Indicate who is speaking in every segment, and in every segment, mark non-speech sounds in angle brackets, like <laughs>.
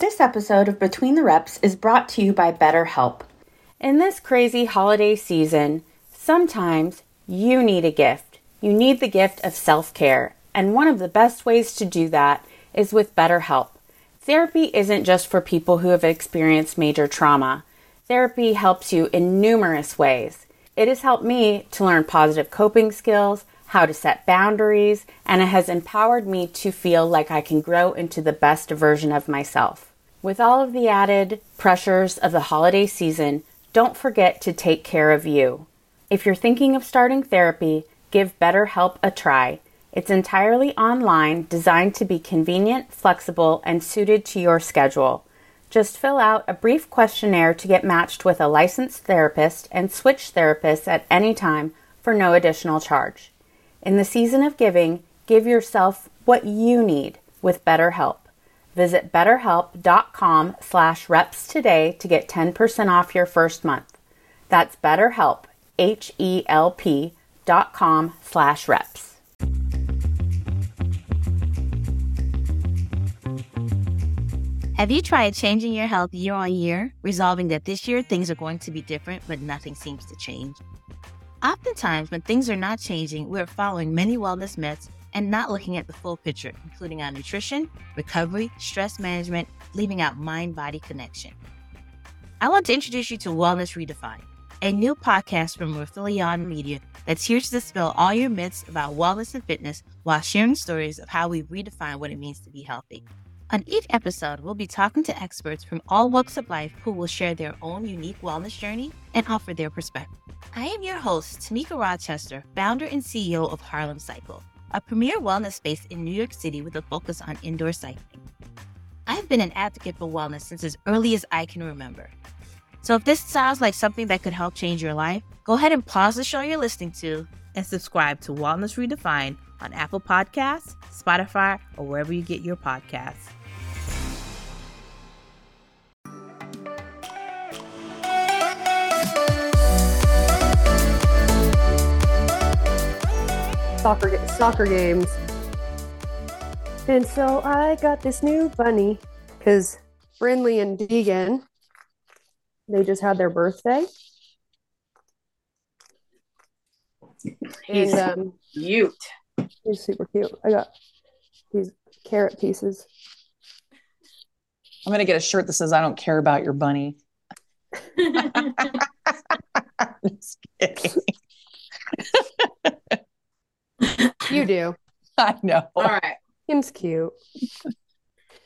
Speaker 1: This episode of Between the Reps is brought to you by BetterHelp. In this crazy holiday season, sometimes you need a gift. You need the gift of self care, and one of the best ways to do that is with BetterHelp. Therapy isn't just for people who have experienced major trauma. Therapy helps you in numerous ways. It has helped me to learn positive coping skills, how to set boundaries, and it has empowered me to feel like I can grow into the best version of myself. With all of the added pressures of the holiday season, don't forget to take care of you. If you're thinking of starting therapy, give BetterHelp a try. It's entirely online, designed to be convenient, flexible, and suited to your schedule. Just fill out a brief questionnaire to get matched with a licensed therapist and switch therapists at any time for no additional charge. In the season of giving, give yourself what you need with BetterHelp. Visit betterhelp.com slash reps today to get 10% off your first month. That's betterhelp, H-E-L-P dot com slash reps.
Speaker 2: Have you tried changing your health year on year, resolving that this year things are going to be different, but nothing seems to change? Oftentimes, when things are not changing, we're following many wellness myths and not looking at the full picture, including our nutrition, recovery, stress management, leaving out mind body connection. I want to introduce you to Wellness Redefined, a new podcast from Rathilion Media that's here to dispel all your myths about wellness and fitness while sharing stories of how we redefine what it means to be healthy. On each episode, we'll be talking to experts from all walks of life who will share their own unique wellness journey and offer their perspective. I am your host, Tamika Rochester, founder and CEO of Harlem Cycle, a premier wellness space in New York City with a focus on indoor cycling. I've been an advocate for wellness since as early as I can remember. So if this sounds like something that could help change your life, go ahead and pause the show you're listening to and subscribe to Wellness Redefined on Apple Podcasts, Spotify, or wherever you get your podcasts.
Speaker 3: Soccer soccer games. And so I got this new bunny because Brinley and Deegan, they just had their birthday.
Speaker 4: He's
Speaker 3: and um,
Speaker 4: cute.
Speaker 3: he's super cute. I got these carrot pieces.
Speaker 5: I'm gonna get a shirt that says "I don't care about your bunny." <laughs> <laughs> Just kidding. <laughs>
Speaker 3: You do. <laughs>
Speaker 5: I know.
Speaker 4: All right.
Speaker 3: Him's cute.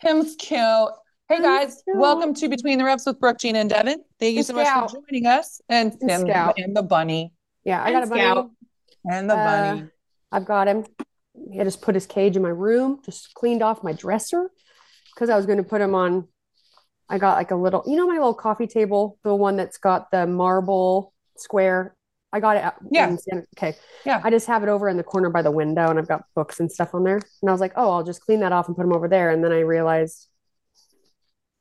Speaker 5: Him's cute. Hey
Speaker 3: Him's
Speaker 5: guys,
Speaker 3: cute.
Speaker 5: welcome to Between the Reps with Brooke, Jeanna, and Devon. Thank you
Speaker 3: And
Speaker 5: so much for joining us. And
Speaker 3: And
Speaker 5: and,
Speaker 3: Scout.
Speaker 5: and the bunny.
Speaker 3: Yeah, I got a
Speaker 4: And
Speaker 3: bunny.
Speaker 4: Scout.
Speaker 5: And the
Speaker 3: Uh,
Speaker 5: bunny.
Speaker 3: I've got him. I just put his cage in my room, just cleaned off my dresser because I was going to put him on. I got like a little, you know, my little coffee table, the one that's got the marble square. I got it.
Speaker 5: Yeah.
Speaker 3: in okay.
Speaker 5: Yeah.
Speaker 3: I just have it over in the corner by the window and I've got books and stuff on there. And I was like, oh, I'll just clean that off and put them over there. And then I realized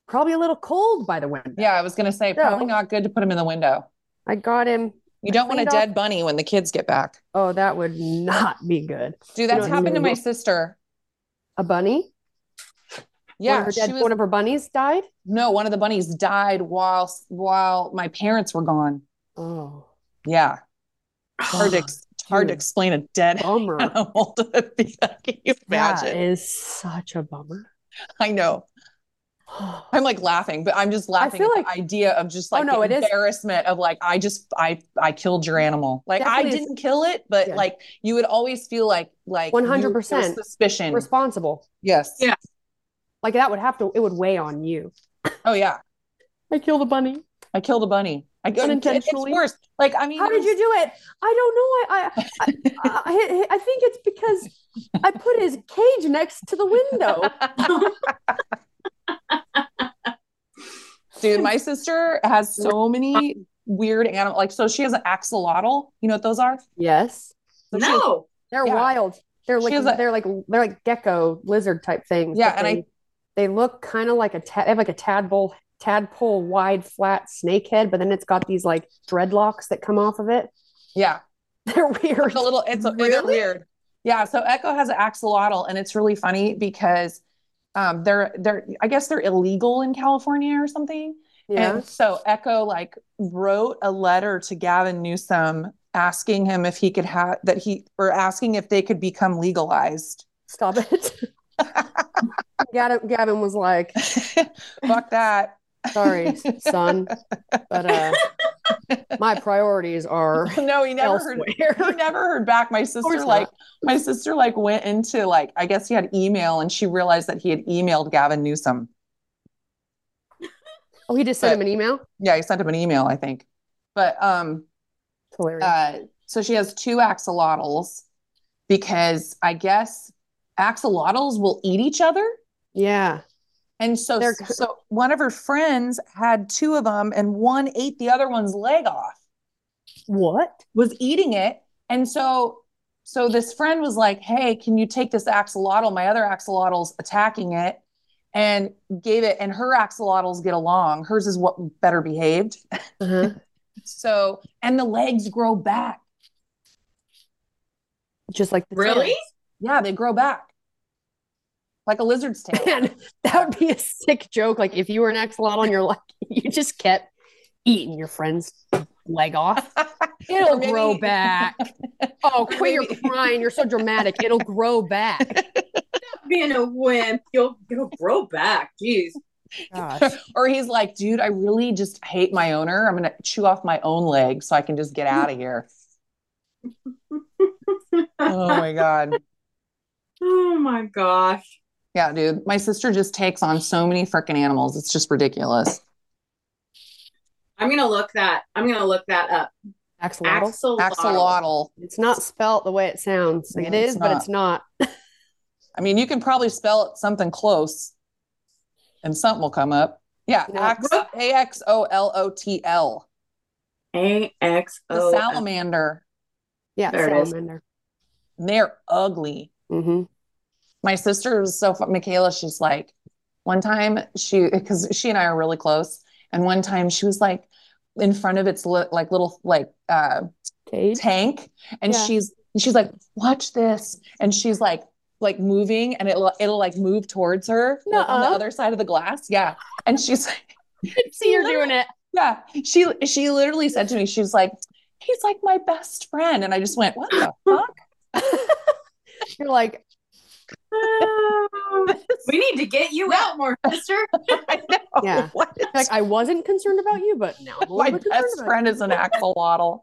Speaker 3: probably a little cold by the window.
Speaker 5: Yeah, I was gonna say probably not good to put him in the window.
Speaker 3: I got him.
Speaker 5: You don't want a
Speaker 3: cleaned off-
Speaker 5: dead bunny when the kids get back.
Speaker 3: Oh, that would not be good.
Speaker 5: Dude, that's
Speaker 3: know what I
Speaker 5: happened to my sister.
Speaker 3: A bunny? One
Speaker 5: Yeah,
Speaker 3: of her
Speaker 5: she
Speaker 3: dead,
Speaker 5: was,
Speaker 3: one of her bunnies died?
Speaker 5: no, one of the bunnies died while while my parents were gone.
Speaker 3: Oh.
Speaker 5: Yeah, hard to ex- it's hard to explain a dead
Speaker 3: Bummer.
Speaker 5: animal to the <laughs> Can you imagine?
Speaker 3: is such a bummer.
Speaker 5: I know. <sighs> I'm like laughing, but I'm just laughing I
Speaker 3: feel
Speaker 5: at
Speaker 3: like-
Speaker 5: the idea of just oh, like
Speaker 3: Oh, no,
Speaker 5: the
Speaker 3: it is-
Speaker 5: embarrassment of like I just I I killed your animal. Like I
Speaker 3: Definitely is-
Speaker 5: didn't kill it, but
Speaker 3: Yeah.
Speaker 5: like you would always feel like like
Speaker 3: 100%
Speaker 5: you- there was suspicion.
Speaker 3: Responsible.
Speaker 5: yes.
Speaker 4: Yeah.
Speaker 3: Like that would have to, it would weigh on you.
Speaker 5: Oh yeah.
Speaker 3: I killed a bunny.
Speaker 5: I killed a bunny. I go
Speaker 3: Unintentionally?
Speaker 5: It's worse. Like I mean,
Speaker 3: How did you do it? I don't know. I, I, I, I, I think it's because I put his cage next to the window.
Speaker 5: Dude, my sister has so many weird animal. Like, so she has an axolotl. You know what those are?
Speaker 3: Yes.
Speaker 5: So she has-
Speaker 4: no.
Speaker 3: They're
Speaker 5: Yeah.
Speaker 3: wild. They're like,
Speaker 5: a-
Speaker 3: they're like, they're like gecko lizard type things.
Speaker 5: Yeah,
Speaker 3: but
Speaker 5: and I-
Speaker 3: they, they look kind of like a, ta- they have like a tadpole, tadpole wide flat snake head, but then it's got these like dreadlocks that come off of it.
Speaker 5: yeah, <laughs>
Speaker 3: They're weird.
Speaker 5: it's a little. It's a, they're weird. Yeah. So Echo has an axolotl, and it's really funny because um, they're they're I guess they're illegal in California or something.
Speaker 3: Yeah.
Speaker 5: And so Echo like wrote a letter to Gavin Newsom asking him if he could have that he or asking if they could become legalized.
Speaker 3: Stop it. <laughs> Gavin, Gavin was like, <laughs>
Speaker 5: Fuck that.
Speaker 3: Sorry, son, but uh, my priorities are <laughs>
Speaker 5: No, he never heard he never heard back. My sister like my sister like went into like I guess he had email and she realized that he had emailed Gavin Newsom.
Speaker 3: Oh, he just sent
Speaker 5: But-
Speaker 3: him an email.
Speaker 5: Yeah, he sent him an email, I think. But um
Speaker 3: hilarious.
Speaker 5: uh so she has two axolotls because I guess axolotls will eat each other.
Speaker 3: yeah.
Speaker 5: And so
Speaker 3: They're-
Speaker 5: so one of her friends had two of them and one ate the other one's leg off.
Speaker 3: What?
Speaker 5: was eating it. And so so this friend was like, "Hey, can you take this axolotl? My other axolotl's attacking it." And gave it and her axolotls get along. Hers is what better behaved.
Speaker 3: Uh-huh. <laughs>
Speaker 5: So, and the legs grow back.
Speaker 3: Just like the
Speaker 1: Really?
Speaker 3: tail.
Speaker 5: Yeah, they grow back. Like a lizard's tail. <laughs>
Speaker 3: Man, that would be a sick joke. Like if you were an axolotl and you're like, <laughs> you just kept eating your friend's leg off. <laughs> It'll
Speaker 5: maybe-
Speaker 3: grow back. Oh,
Speaker 5: Or
Speaker 3: quit your crying. You're so dramatic. It'll grow back.
Speaker 1: Stop being a wimp, you'll you'll grow back. Jeez.
Speaker 3: Gosh.
Speaker 5: or he's like, dude, I really just hate my owner. I'm gonna chew off my own leg so I can just get out of here. oh my god.
Speaker 1: Oh my gosh.
Speaker 5: Yeah, dude. My sister just takes on so many freaking animals. It's just ridiculous.
Speaker 1: I'm gonna look that. I'm gonna look that up.
Speaker 3: Axolotl.
Speaker 1: Axolotl.
Speaker 5: Axolotl.
Speaker 3: It's not spelt the way it sounds. Like
Speaker 5: No,
Speaker 3: it
Speaker 5: it's
Speaker 3: is, but it's not.
Speaker 5: I mean, you can probably spell it something close and something will come up. Yeah,
Speaker 3: No.
Speaker 5: Ax- A-X-O-L-O-T-L.
Speaker 1: A X
Speaker 5: The
Speaker 1: O.
Speaker 5: salamander.
Speaker 3: Yeah,
Speaker 1: There it is.
Speaker 3: salamander.
Speaker 5: And they're ugly.
Speaker 3: Mm-hmm.
Speaker 5: My sister was so fun. Michaela, she's like, one time she, because she and I are really close. And one time she was like in front of its li- like little like uh
Speaker 3: Cage.
Speaker 5: tank and
Speaker 3: Yeah.
Speaker 5: she's she's like watch this and she's like like moving and it'll it'll like move towards her like, on the other side of the glass yeah and she's
Speaker 3: See, <laughs> you're doing it.
Speaker 5: yeah she she literally said to me she's like he's like my best friend and i just went what the <laughs> fuck <laughs>
Speaker 3: You're like, <laughs>
Speaker 1: we need to get you out more, sister. <laughs>
Speaker 5: I know.
Speaker 3: Yeah. <laughs>
Speaker 5: What is-
Speaker 3: like I wasn't concerned about you, but now I'm
Speaker 5: my
Speaker 3: concerned
Speaker 5: best
Speaker 3: about
Speaker 5: friend is an axolotl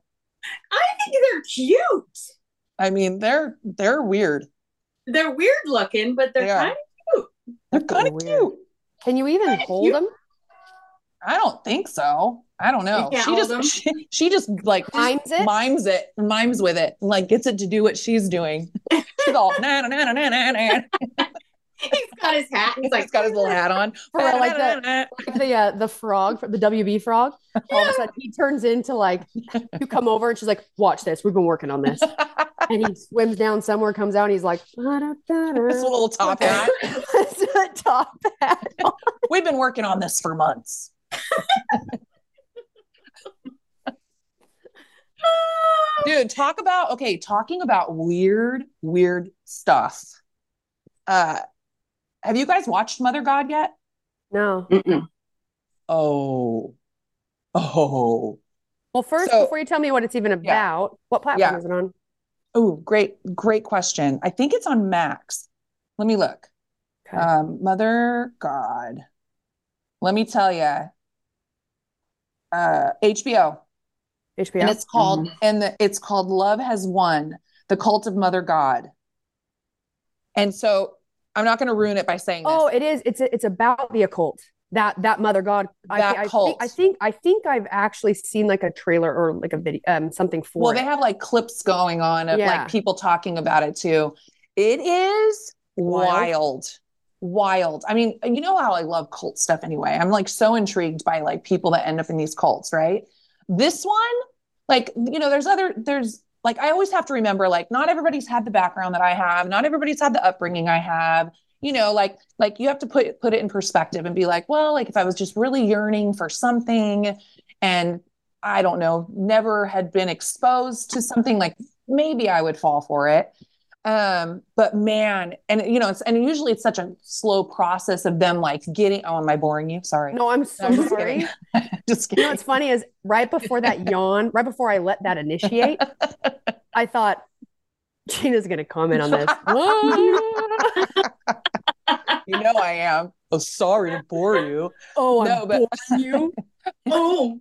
Speaker 1: I think they're cute.
Speaker 5: i mean they're they're weird
Speaker 1: They're weird looking, but they're
Speaker 5: They are.
Speaker 1: kind
Speaker 5: they're kind of cute.
Speaker 3: Can you even hold
Speaker 5: cute.
Speaker 3: them?
Speaker 5: i don't think so i don't know she just she, she just like
Speaker 3: Mimes it?
Speaker 5: mimes it, mimes with it, like gets it to do what she's doing. She's all na na na na na na na. <laughs>
Speaker 1: He's got his hat. He's like,
Speaker 5: He's got his little hat on. <laughs>
Speaker 3: For real, like the- <laughs> Like the uh, the frog, the WB frog. All of a sudden, he turns into like you come over and she's like, "Watch this. We've been working on this." And he swims down somewhere, comes out, and he's like,
Speaker 5: This little top hat.
Speaker 3: top hat.
Speaker 5: We've been working on this for months. Dude, talk about okay, talking about weird, weird stuff. Uh have you guys watched Mother God yet?
Speaker 3: No.
Speaker 1: Mm-mm.
Speaker 5: Oh. Oh.
Speaker 3: Well, first,
Speaker 5: So-
Speaker 3: before you tell me what it's even about, what platform
Speaker 5: Yeah.
Speaker 3: is it on?
Speaker 5: Oh, great, great question. I think it's on Max. Let me look.
Speaker 3: Okay.
Speaker 5: Um, Mother God. Let me tell you. Uh, HBO.
Speaker 3: HBO.
Speaker 5: And it's called and the, it's called Love Has Won: The Cult of Mother God. And so I'm not going to ruin it by saying this.
Speaker 3: oh, it is. It's it's about the occult. That that mother god.
Speaker 5: That
Speaker 3: I, I
Speaker 5: cult.
Speaker 3: Think, I think I think I've actually seen like a trailer or like a video, um, something for
Speaker 5: Well,
Speaker 3: it.
Speaker 5: they have like clips going on of
Speaker 3: Yeah.
Speaker 5: like people talking about it too. It is
Speaker 3: Wild.
Speaker 5: wild. Wild. I mean, you know how I love cult stuff anyway. I'm like so intrigued by like people that end up in these cults, right? This one, like, you know, there's other, there's like, I always have to remember, like, not everybody's had the background that I have, not everybody's had the upbringing I have. You know, like, like you have to put put it in perspective and be like, well, like if I was just really yearning for something and I don't know, never had been exposed to something like maybe I would fall for it. Um, but man, and you know, it's and usually it's such a slow process of them like getting. Oh, am I boring you? Sorry.
Speaker 3: No, I'm <laughs> so
Speaker 5: I'm just
Speaker 3: sorry.
Speaker 5: kidding. <laughs> just
Speaker 3: You
Speaker 5: kidding.
Speaker 3: know what's funny is right before that <laughs> yawn, right before I let that initiate, I thought Jeanna's gonna comment on this.
Speaker 5: you know I am. Oh, sorry to bore you.
Speaker 3: oh, I'm
Speaker 5: No, but-
Speaker 3: you.
Speaker 4: Oh,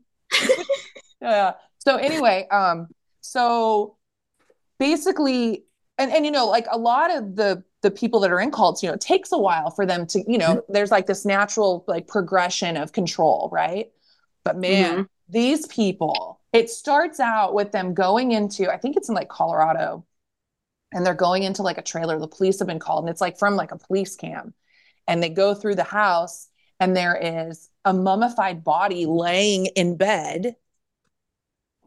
Speaker 5: Yeah. So anyway, um, so basically, and and you know, like a lot of the the people that are in cults, you know, it takes a while for them to, you know, mm-hmm. there's like this natural like progression of control, right? But man, mm-hmm. these people, it starts out with them going into, I think it's in like Colorado, and they're going into like a trailer. The police have been called, and it's like from like a police cam, and they go through the house, and there is a mummified body laying in bed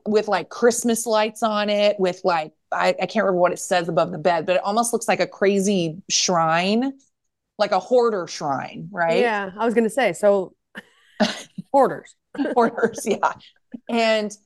Speaker 5: with like Christmas lights on it, with like I, I can't remember what it says above the bed, but it almost looks like a crazy shrine, like a hoarder shrine, right?
Speaker 3: Yeah, I was gonna say so. <laughs> Hoarders.
Speaker 5: Hoarders, yeah. And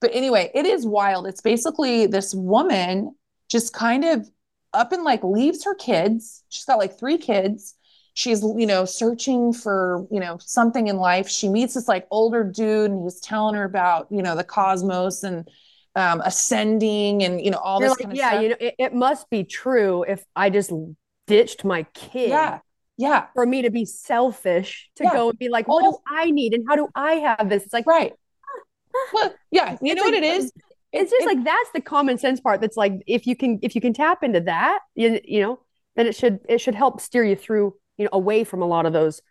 Speaker 5: but anyway, it is wild. It's basically this woman just kind of up and like leaves her kids. She's got like three kids. She's, you know, searching for, you know, something in life. She meets this like older dude and he's telling her about, you know, the cosmos and um ascending and you know all
Speaker 3: You're
Speaker 5: this
Speaker 3: like,
Speaker 5: kind of
Speaker 3: yeah,
Speaker 5: stuff.
Speaker 3: you know, it, it must be true if I just ditched my kid
Speaker 5: yeah. Yeah.
Speaker 3: for me to be selfish to
Speaker 5: Yeah.
Speaker 3: go and be like, what do I need and how do I have this? It's like
Speaker 5: Right. Well, yeah, you know
Speaker 3: like-
Speaker 5: what it is?
Speaker 3: it's just
Speaker 5: it-
Speaker 3: like that's the common sense part. That's like if you can if you can tap into that, you, you know, then it should it should help steer you through, you know, away from a lot of those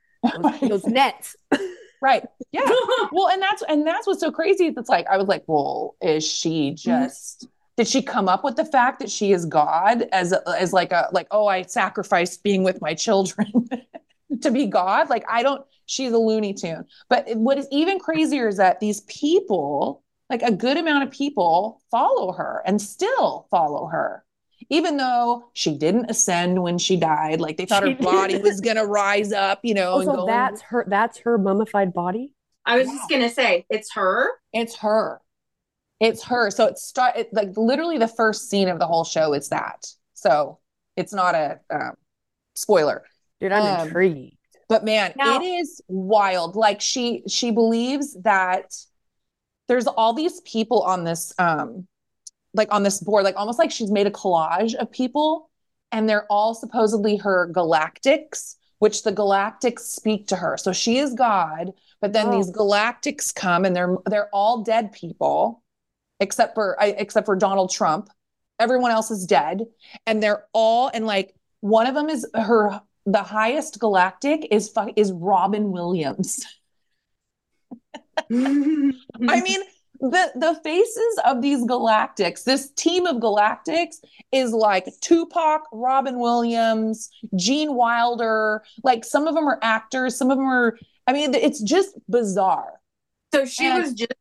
Speaker 3: those, <laughs> those nets. <laughs>
Speaker 5: Right. <laughs> Yeah. well, and that's and that's what's so crazy. It's like I was like, well, is she mm-hmm. just did she come up with the fact that she is God as a, as like a like oh I sacrificed being with my children <laughs> to be God? Like I don't. She's a Looney Tune. But what is even crazier is that these people, like a good amount of people, follow her and still follow her. Even though she didn't ascend when she died, like they thought
Speaker 3: She
Speaker 5: her body was gonna rise up, you know, and
Speaker 3: Also,
Speaker 5: go
Speaker 3: that's her that's her mummified body.
Speaker 4: I was just gonna say it's her.
Speaker 5: It's her. It's her. So it start it, like literally the first scene of the whole show is that. So it's not a um, spoiler.
Speaker 3: Dude, I'm
Speaker 5: Um,
Speaker 3: intrigued.
Speaker 5: But man,
Speaker 4: Now-
Speaker 5: it is wild. Like she she believes that there's all these people on this um like on this board, like almost like she's made a collage of people and they're all supposedly her galactics, which the galactics speak to her. So she is God, but then
Speaker 3: Oh.
Speaker 5: these galactics come and they're they're all dead people except for I- except for Donald Trump. Everyone else is dead and they're all and like one of them is her the highest galactic is is Robin Williams. <laughs> <laughs> I mean, the the faces of these galactics, this team of galactics is like Tupac, Robin Williams, Gene Wilder. Like some of them are actors, some of them are. I mean, it's just bizarre.
Speaker 4: so she
Speaker 5: And-
Speaker 4: was just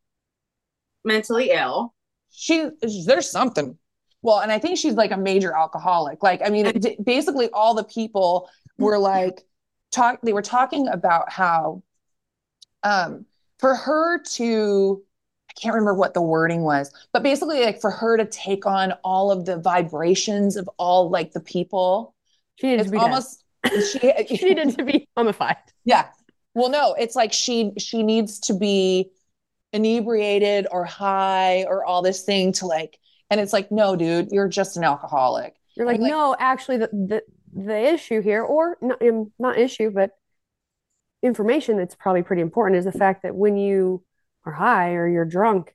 Speaker 4: mentally ill.
Speaker 5: She there's something. Well, and I think she's like a major alcoholic. Like, I mean, it, basically all the people were like talk. They were talking about how, um, for her to, I can't remember what the wording was, but basically, like for her to take on all of the vibrations of all like the people,
Speaker 3: She needed to be
Speaker 5: almost she.
Speaker 3: dead. <laughs> she needed to be mummified.
Speaker 5: Yeah. Well, no, it's like she she needs to be inebriated or high or all this thing to like and it's like no dude you're just an alcoholic
Speaker 3: You're like,
Speaker 5: like-
Speaker 3: no, actually, the, the the issue here, or not, not issue, but information that's probably pretty important is the fact that when you are high or you're drunk,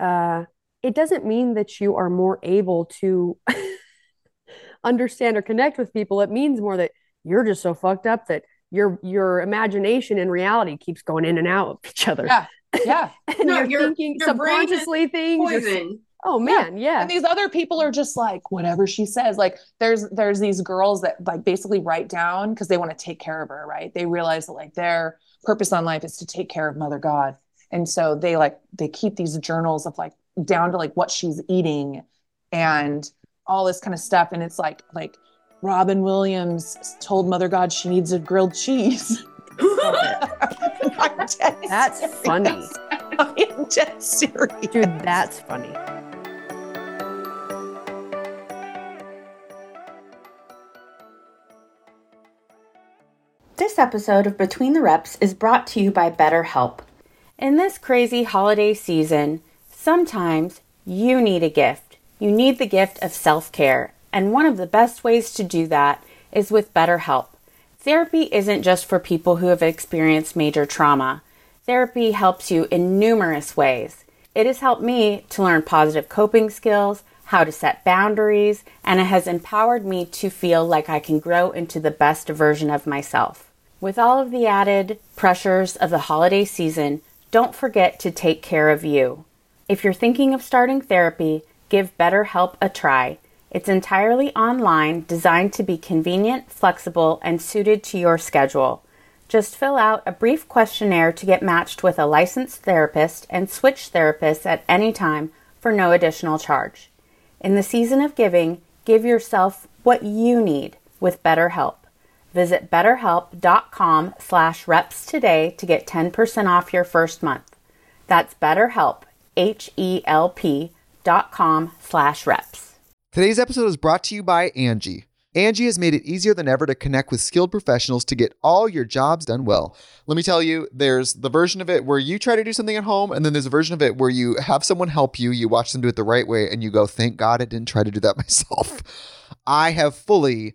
Speaker 3: uh, it doesn't mean that you are more able to <laughs> understand or connect with people. It means more that you're just so fucked up that your your imagination and reality keeps going in and out of each other.
Speaker 5: Yeah. yeah <laughs>
Speaker 3: And
Speaker 4: No,
Speaker 3: you're
Speaker 4: your-
Speaker 3: thinking
Speaker 4: your
Speaker 3: subconsciously things. Oh man, yeah.
Speaker 5: and these other people are just like whatever she says like there's there's these girls that like basically write down because they want to take care of her right they realize that like their purpose on life is to take care of mother god and so they like they keep these journals of like down to like what she's eating and all this kind of stuff. And it's like like Robin Williams told Mother God she needs a grilled cheese. <laughs>
Speaker 3: that's
Speaker 5: serious.
Speaker 3: funny.
Speaker 5: I am dead serious.
Speaker 3: Dude, that's funny.
Speaker 1: This episode of Between the Reps is brought to you by BetterHelp. In this crazy holiday season, sometimes you need a gift. You need the gift of self care, and one of the best ways to do that is with BetterHelp. Therapy isn't just for people who have experienced major trauma. Therapy helps you in numerous ways. It has helped me to learn positive coping skills, how to set boundaries, and it has empowered me to feel like I can grow into the best version of myself. With all of the added pressures of the holiday season, don't forget to take care of you. If you're thinking of starting therapy, give BetterHelp a try. It's entirely online, designed to be convenient, flexible, and suited to your schedule. Just fill out a brief questionnaire to get matched with a licensed therapist and switch therapists at any time for no additional charge. In the season of giving, give yourself what you need with BetterHelp. Visit betterhelp.com slash reps today to get 10% off your first month. That's betterhelp, H-E-L-P dot com slash reps.
Speaker 6: Today's episode is brought to you by Angie. Angie has made it easier than ever to connect with skilled professionals to get all your jobs done well. Let me tell you, there's the version of it where you try to do something at home, and then there's a version of it where you have someone help you, you watch them do it the right way, and you go, thank God I didn't try to do that <laughs> myself. I have fully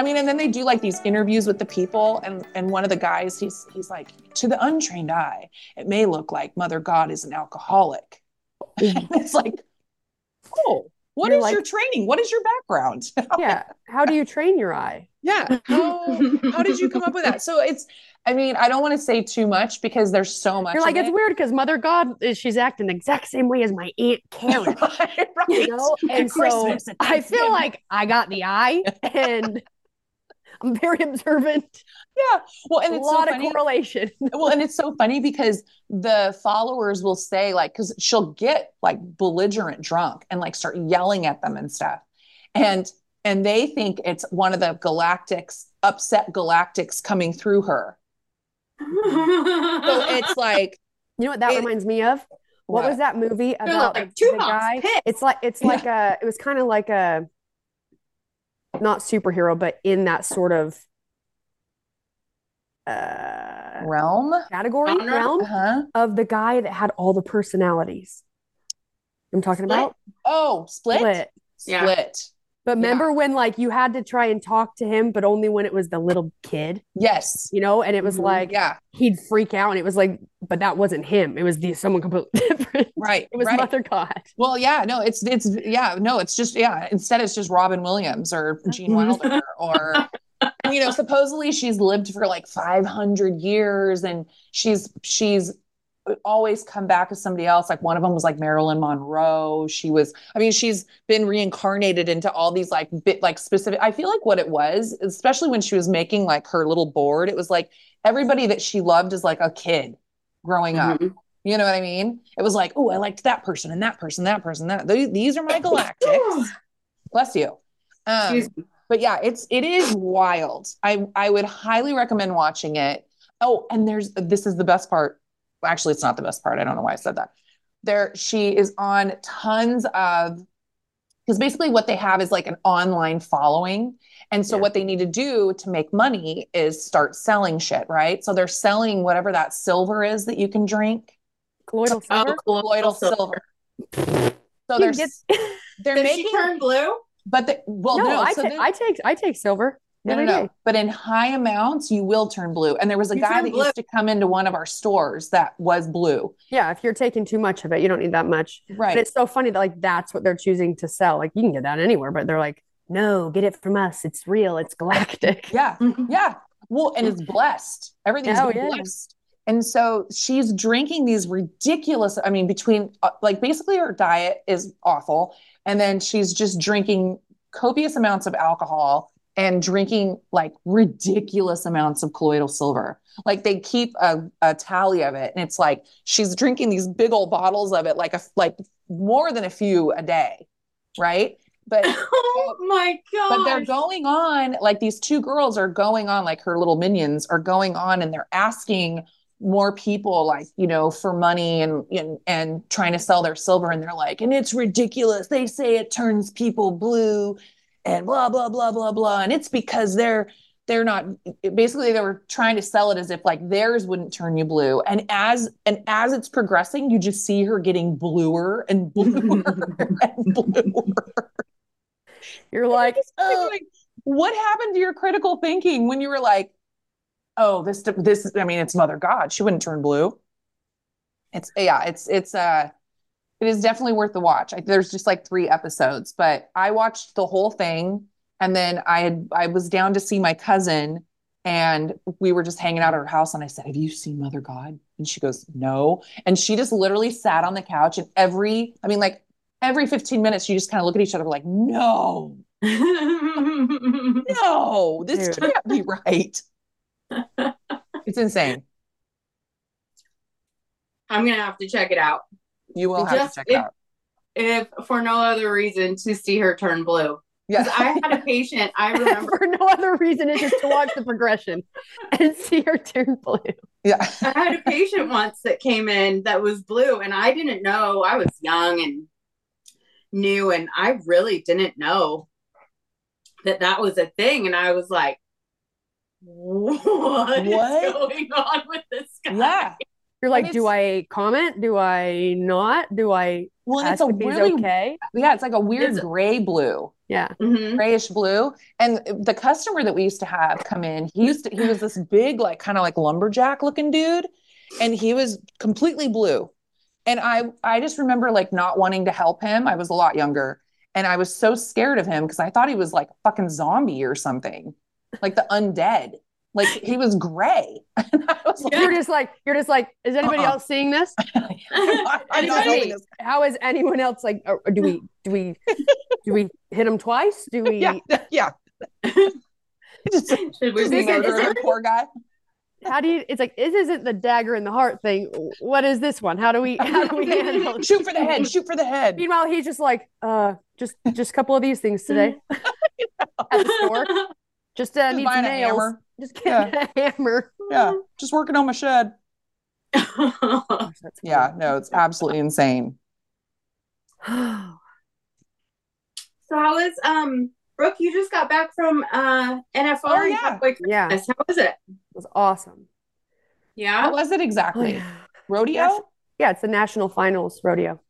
Speaker 5: I mean, and then they do like these interviews with the people, and and one of the guys, he's he's like, to the untrained eye, it may look like Mother God is an alcoholic. <laughs> it's like, oh, what
Speaker 3: You're
Speaker 5: is
Speaker 3: like-
Speaker 5: your training? What is your background? <laughs>
Speaker 3: Yeah. How do you train your eye?
Speaker 5: yeah. How, how did you come up with that? So it's, I mean, I don't want to say too much because there's so much.
Speaker 3: You're like, it's
Speaker 5: it.
Speaker 3: weird because Mother God, is she's acting the exact same way as my Aunt <laughs> Karen.
Speaker 5: right, right.
Speaker 3: You know? And so I feel like I got the eye and I'm <laughs> very observant.
Speaker 5: yeah. Well, and
Speaker 3: a
Speaker 5: it's so
Speaker 3: lot of
Speaker 5: funny.
Speaker 3: correlation. <laughs>
Speaker 5: well, and it's so funny because the followers will say like, because she'll get like belligerent drunk and like start yelling at them and stuff, and and they think it's one of the galactics upset galactics coming through her. So it's <laughs> like
Speaker 3: You know what that
Speaker 5: It-
Speaker 3: reminds me of? What, was that movie about
Speaker 4: like,
Speaker 3: the, the guy?
Speaker 4: pissed.
Speaker 3: It's like it's like a it was kind of like a not superhero, but in that sort of uh
Speaker 5: realm.
Speaker 3: category
Speaker 4: Genre?
Speaker 3: realm
Speaker 5: Uh-huh.
Speaker 3: of the guy that had all the personalities. I'm talking
Speaker 4: Split?
Speaker 3: about
Speaker 5: Oh, split.
Speaker 3: Split.
Speaker 4: Yeah.
Speaker 5: Split.
Speaker 3: But
Speaker 5: Yeah.
Speaker 3: remember when like you had to try and talk to him, but only when it was the little kid,
Speaker 5: Yes.
Speaker 3: you know, and it was
Speaker 4: Mhm.
Speaker 3: like
Speaker 5: Yeah.
Speaker 3: he'd freak out and it was like, but that wasn't him. It was the someone completely <laughs> different.
Speaker 5: Right.
Speaker 3: It was
Speaker 5: right.
Speaker 3: Mother God.
Speaker 5: Well, yeah, no, it's it's yeah, no, it's just yeah. Instead, it's just Robin Williams or <laughs> Gene Wilder or you know, supposedly she's lived for like five hundred years, and she's she's always come back as somebody else. Like one of them was like Marilyn Monroe. She was, I mean, she's been reincarnated into all these like bit like specific. I feel like what it was, especially when she was making like her little board, it was like everybody that she loved is like a kid growing up.
Speaker 4: Mhm.
Speaker 5: You know what I mean? It was like, oh, I liked that person and that person, that person, that. These, these are my <laughs> galactics. Bless you. Um, but yeah, it's it is wild. I I would highly recommend watching it. Oh, and there's this is the best part. Well, actually, it's not the best part. I don't know why I said that. there she is on tons of because basically what they have is like an online following. And so
Speaker 3: Yeah.
Speaker 5: what they need to do to make money is start selling shit, right? So they're selling whatever that silver is that you can drink.
Speaker 3: Colloidal
Speaker 4: Oh,
Speaker 3: silver.
Speaker 5: Colloidal
Speaker 4: silver.
Speaker 5: silver. So <laughs> they're
Speaker 3: get-
Speaker 5: they're
Speaker 4: Did
Speaker 5: making
Speaker 4: she turn blue?
Speaker 5: but the, well
Speaker 3: no,
Speaker 5: no,
Speaker 3: I,
Speaker 5: so
Speaker 3: ta-
Speaker 5: then-
Speaker 3: I take I take silver
Speaker 5: no, no, no. But in high amounts, you will turn blue. And there was a
Speaker 4: You
Speaker 5: guy that
Speaker 4: blue.
Speaker 5: used to come into one of our stores that was blue.
Speaker 3: Yeah, if you're taking too much of it, you don't need that much.
Speaker 5: Right.
Speaker 3: But it's so funny that like that's what they're choosing to sell. Like you can get that anywhere, but they're like, no, get it from us. It's real. It's galactic. <laughs>
Speaker 5: yeah. <laughs> Yeah. Well, and it's blessed. Everything's
Speaker 3: Oh, yeah.
Speaker 5: blessed. And so she's drinking these ridiculous, I mean, between uh, like basically her diet is awful. And then she's just drinking copious amounts of alcohol and drinking like ridiculous amounts of colloidal silver. Like they keep a, a tally of it. And it's like she's drinking these big old bottles of it, like a, like more than a few a day. Right. But <laughs>
Speaker 4: oh my god!
Speaker 5: but they're going on like these two girls are going on like her little minions are going on and they're asking more people like you know for money and and and trying to sell their silver and they're like and it's ridiculous they say it turns people blue and blah blah blah blah blah and it's because they're they're not basically they were trying to sell it as if like theirs wouldn't turn you blue and as and as it's progressing you just see her getting bluer and <laughs> bluer and bluer
Speaker 3: You're like, oh,
Speaker 5: like, what happened to your critical thinking when you were like, oh, this, this, I mean, it's Mother God. She wouldn't turn blue. It's, yeah, it's, it's, uh, it is definitely worth the watch. I, there's just like three episodes, but I watched the whole thing. And then I had, I was down to see my cousin and we were just hanging out at her house. And I said, Have you seen Mother God? And she goes, No. And she just literally sat on the couch and every, I mean, like every 15 minutes, you just kind of look at each other like, No, <laughs> no, this
Speaker 3: Dude.
Speaker 5: can't be right. <laughs> It's insane.
Speaker 4: I'm gonna have to check it out.
Speaker 5: You will have
Speaker 4: Just
Speaker 5: to check it
Speaker 4: if-
Speaker 5: out.
Speaker 4: If for no other reason to see her turn blue.
Speaker 5: Yeah.
Speaker 4: Because I had a <laughs> patient, I remember <laughs>
Speaker 3: for no other reason, it's just to watch the progression <laughs> and see her turn blue.
Speaker 5: yeah.
Speaker 4: I had a patient once that came in that was blue, and I didn't know. I was young and new, and I really didn't know that that was a thing. And I was like, "What is going on with this guy?"
Speaker 5: Yeah.
Speaker 3: You're like, do I comment? Do I not? Do I
Speaker 5: Well, and it's
Speaker 3: ask
Speaker 5: a
Speaker 3: if he's
Speaker 5: really,
Speaker 3: okay?
Speaker 5: yeah, it's like a weird
Speaker 4: It's
Speaker 5: gray blue,
Speaker 3: Yeah.
Speaker 4: Mhm.
Speaker 5: grayish blue. And the customer that we used to have come in, he used to, he was this big, like kind of like lumberjack looking dude. And he was completely blue. And I, I just remember like not wanting to help him. I was a lot younger. And I was so scared of him because I thought he was like a fucking zombie or something, like the undead. Like he was gray. <laughs> And I was like,
Speaker 3: You're just like, you're just like, is anybody
Speaker 5: Uh-uh.
Speaker 3: else seeing this? <laughs>
Speaker 5: I'm <laughs> not helping
Speaker 3: Anybody?
Speaker 5: this
Speaker 3: How is anyone else like? Or or do we do we do we hit him twice? Do we?
Speaker 5: yeah, yeah. just
Speaker 4: Should we
Speaker 5: just
Speaker 4: be
Speaker 3: Is
Speaker 5: murder
Speaker 3: it-
Speaker 5: poor guy.
Speaker 3: How do you? It's like this isn't the dagger in the heart thing. What is this one? How do we? How do we handle?
Speaker 5: Shoot for the head. Shoot for the head.
Speaker 3: Meanwhile, he's just like, uh, just just a couple of these things today at the store. Just uh,
Speaker 5: Just
Speaker 3: need
Speaker 5: buying
Speaker 3: some
Speaker 5: a
Speaker 3: nails.
Speaker 5: hammer.
Speaker 3: Just get <laughs> a hammer.
Speaker 5: Yeah, just working on my shed. <laughs> Yeah, no, it's absolutely insane.
Speaker 3: funny. <sighs>
Speaker 4: So how is um Brooke? You just got back from uh NFR.
Speaker 5: Oh, yeah.
Speaker 4: Cowboy
Speaker 3: yeah, it
Speaker 4: Christmas. How was it?
Speaker 3: was awesome.
Speaker 4: Yeah.
Speaker 5: What was it
Speaker 3: Oh,
Speaker 5: exactly?
Speaker 3: yeah.
Speaker 5: Rodeo?
Speaker 3: Yeah, it's the national finals rodeo.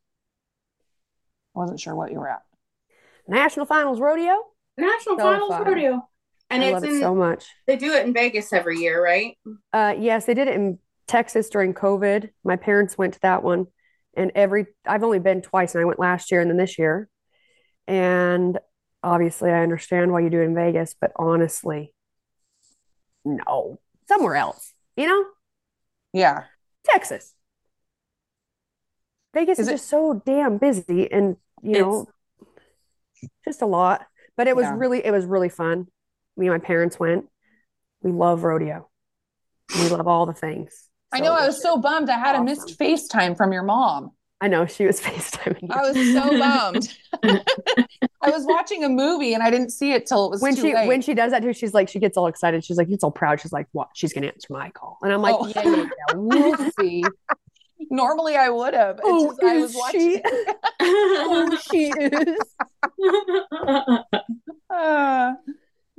Speaker 5: I wasn't sure what you were at.
Speaker 3: National finals rodeo.
Speaker 4: National
Speaker 3: So
Speaker 4: Finals
Speaker 3: fun.
Speaker 4: Rodeo. And
Speaker 3: I
Speaker 4: it's
Speaker 3: love it
Speaker 4: in
Speaker 3: so much.
Speaker 4: they do it in Vegas every year, right?
Speaker 3: Uh, yes, they did it in Texas during COVID. My parents went to that one, and every I've only been twice, and I went last year and then this year. And obviously, I understand why you do it in Vegas, but honestly, no, somewhere else. You know,
Speaker 5: Yeah.
Speaker 3: Texas. Vegas
Speaker 5: Is
Speaker 3: is,
Speaker 5: it-
Speaker 3: just so damn busy, and you know, just a lot. But it was
Speaker 5: Yeah.
Speaker 3: really, it was really fun. Me and my parents went. We love rodeo. We love all the things.
Speaker 5: I know. I was so bummed. I had a missed FaceTime from your mom.
Speaker 3: I know she was <laughs> FaceTiming you.
Speaker 5: I was so <laughs> bummed. I was watching a movie and I didn't see it till it was
Speaker 3: when
Speaker 5: too
Speaker 3: she
Speaker 5: late.
Speaker 3: when she does that too, she's like she gets all excited. She's like, gets all proud. She's like, what? She's gonna answer my call. And I'm like,
Speaker 5: Oh.
Speaker 3: yeah, yeah, yeah. We'll <laughs> see.
Speaker 5: Normally I would have.
Speaker 3: Oh,
Speaker 5: I
Speaker 3: is
Speaker 5: was watching.
Speaker 3: she? oh, she is.
Speaker 5: Ah,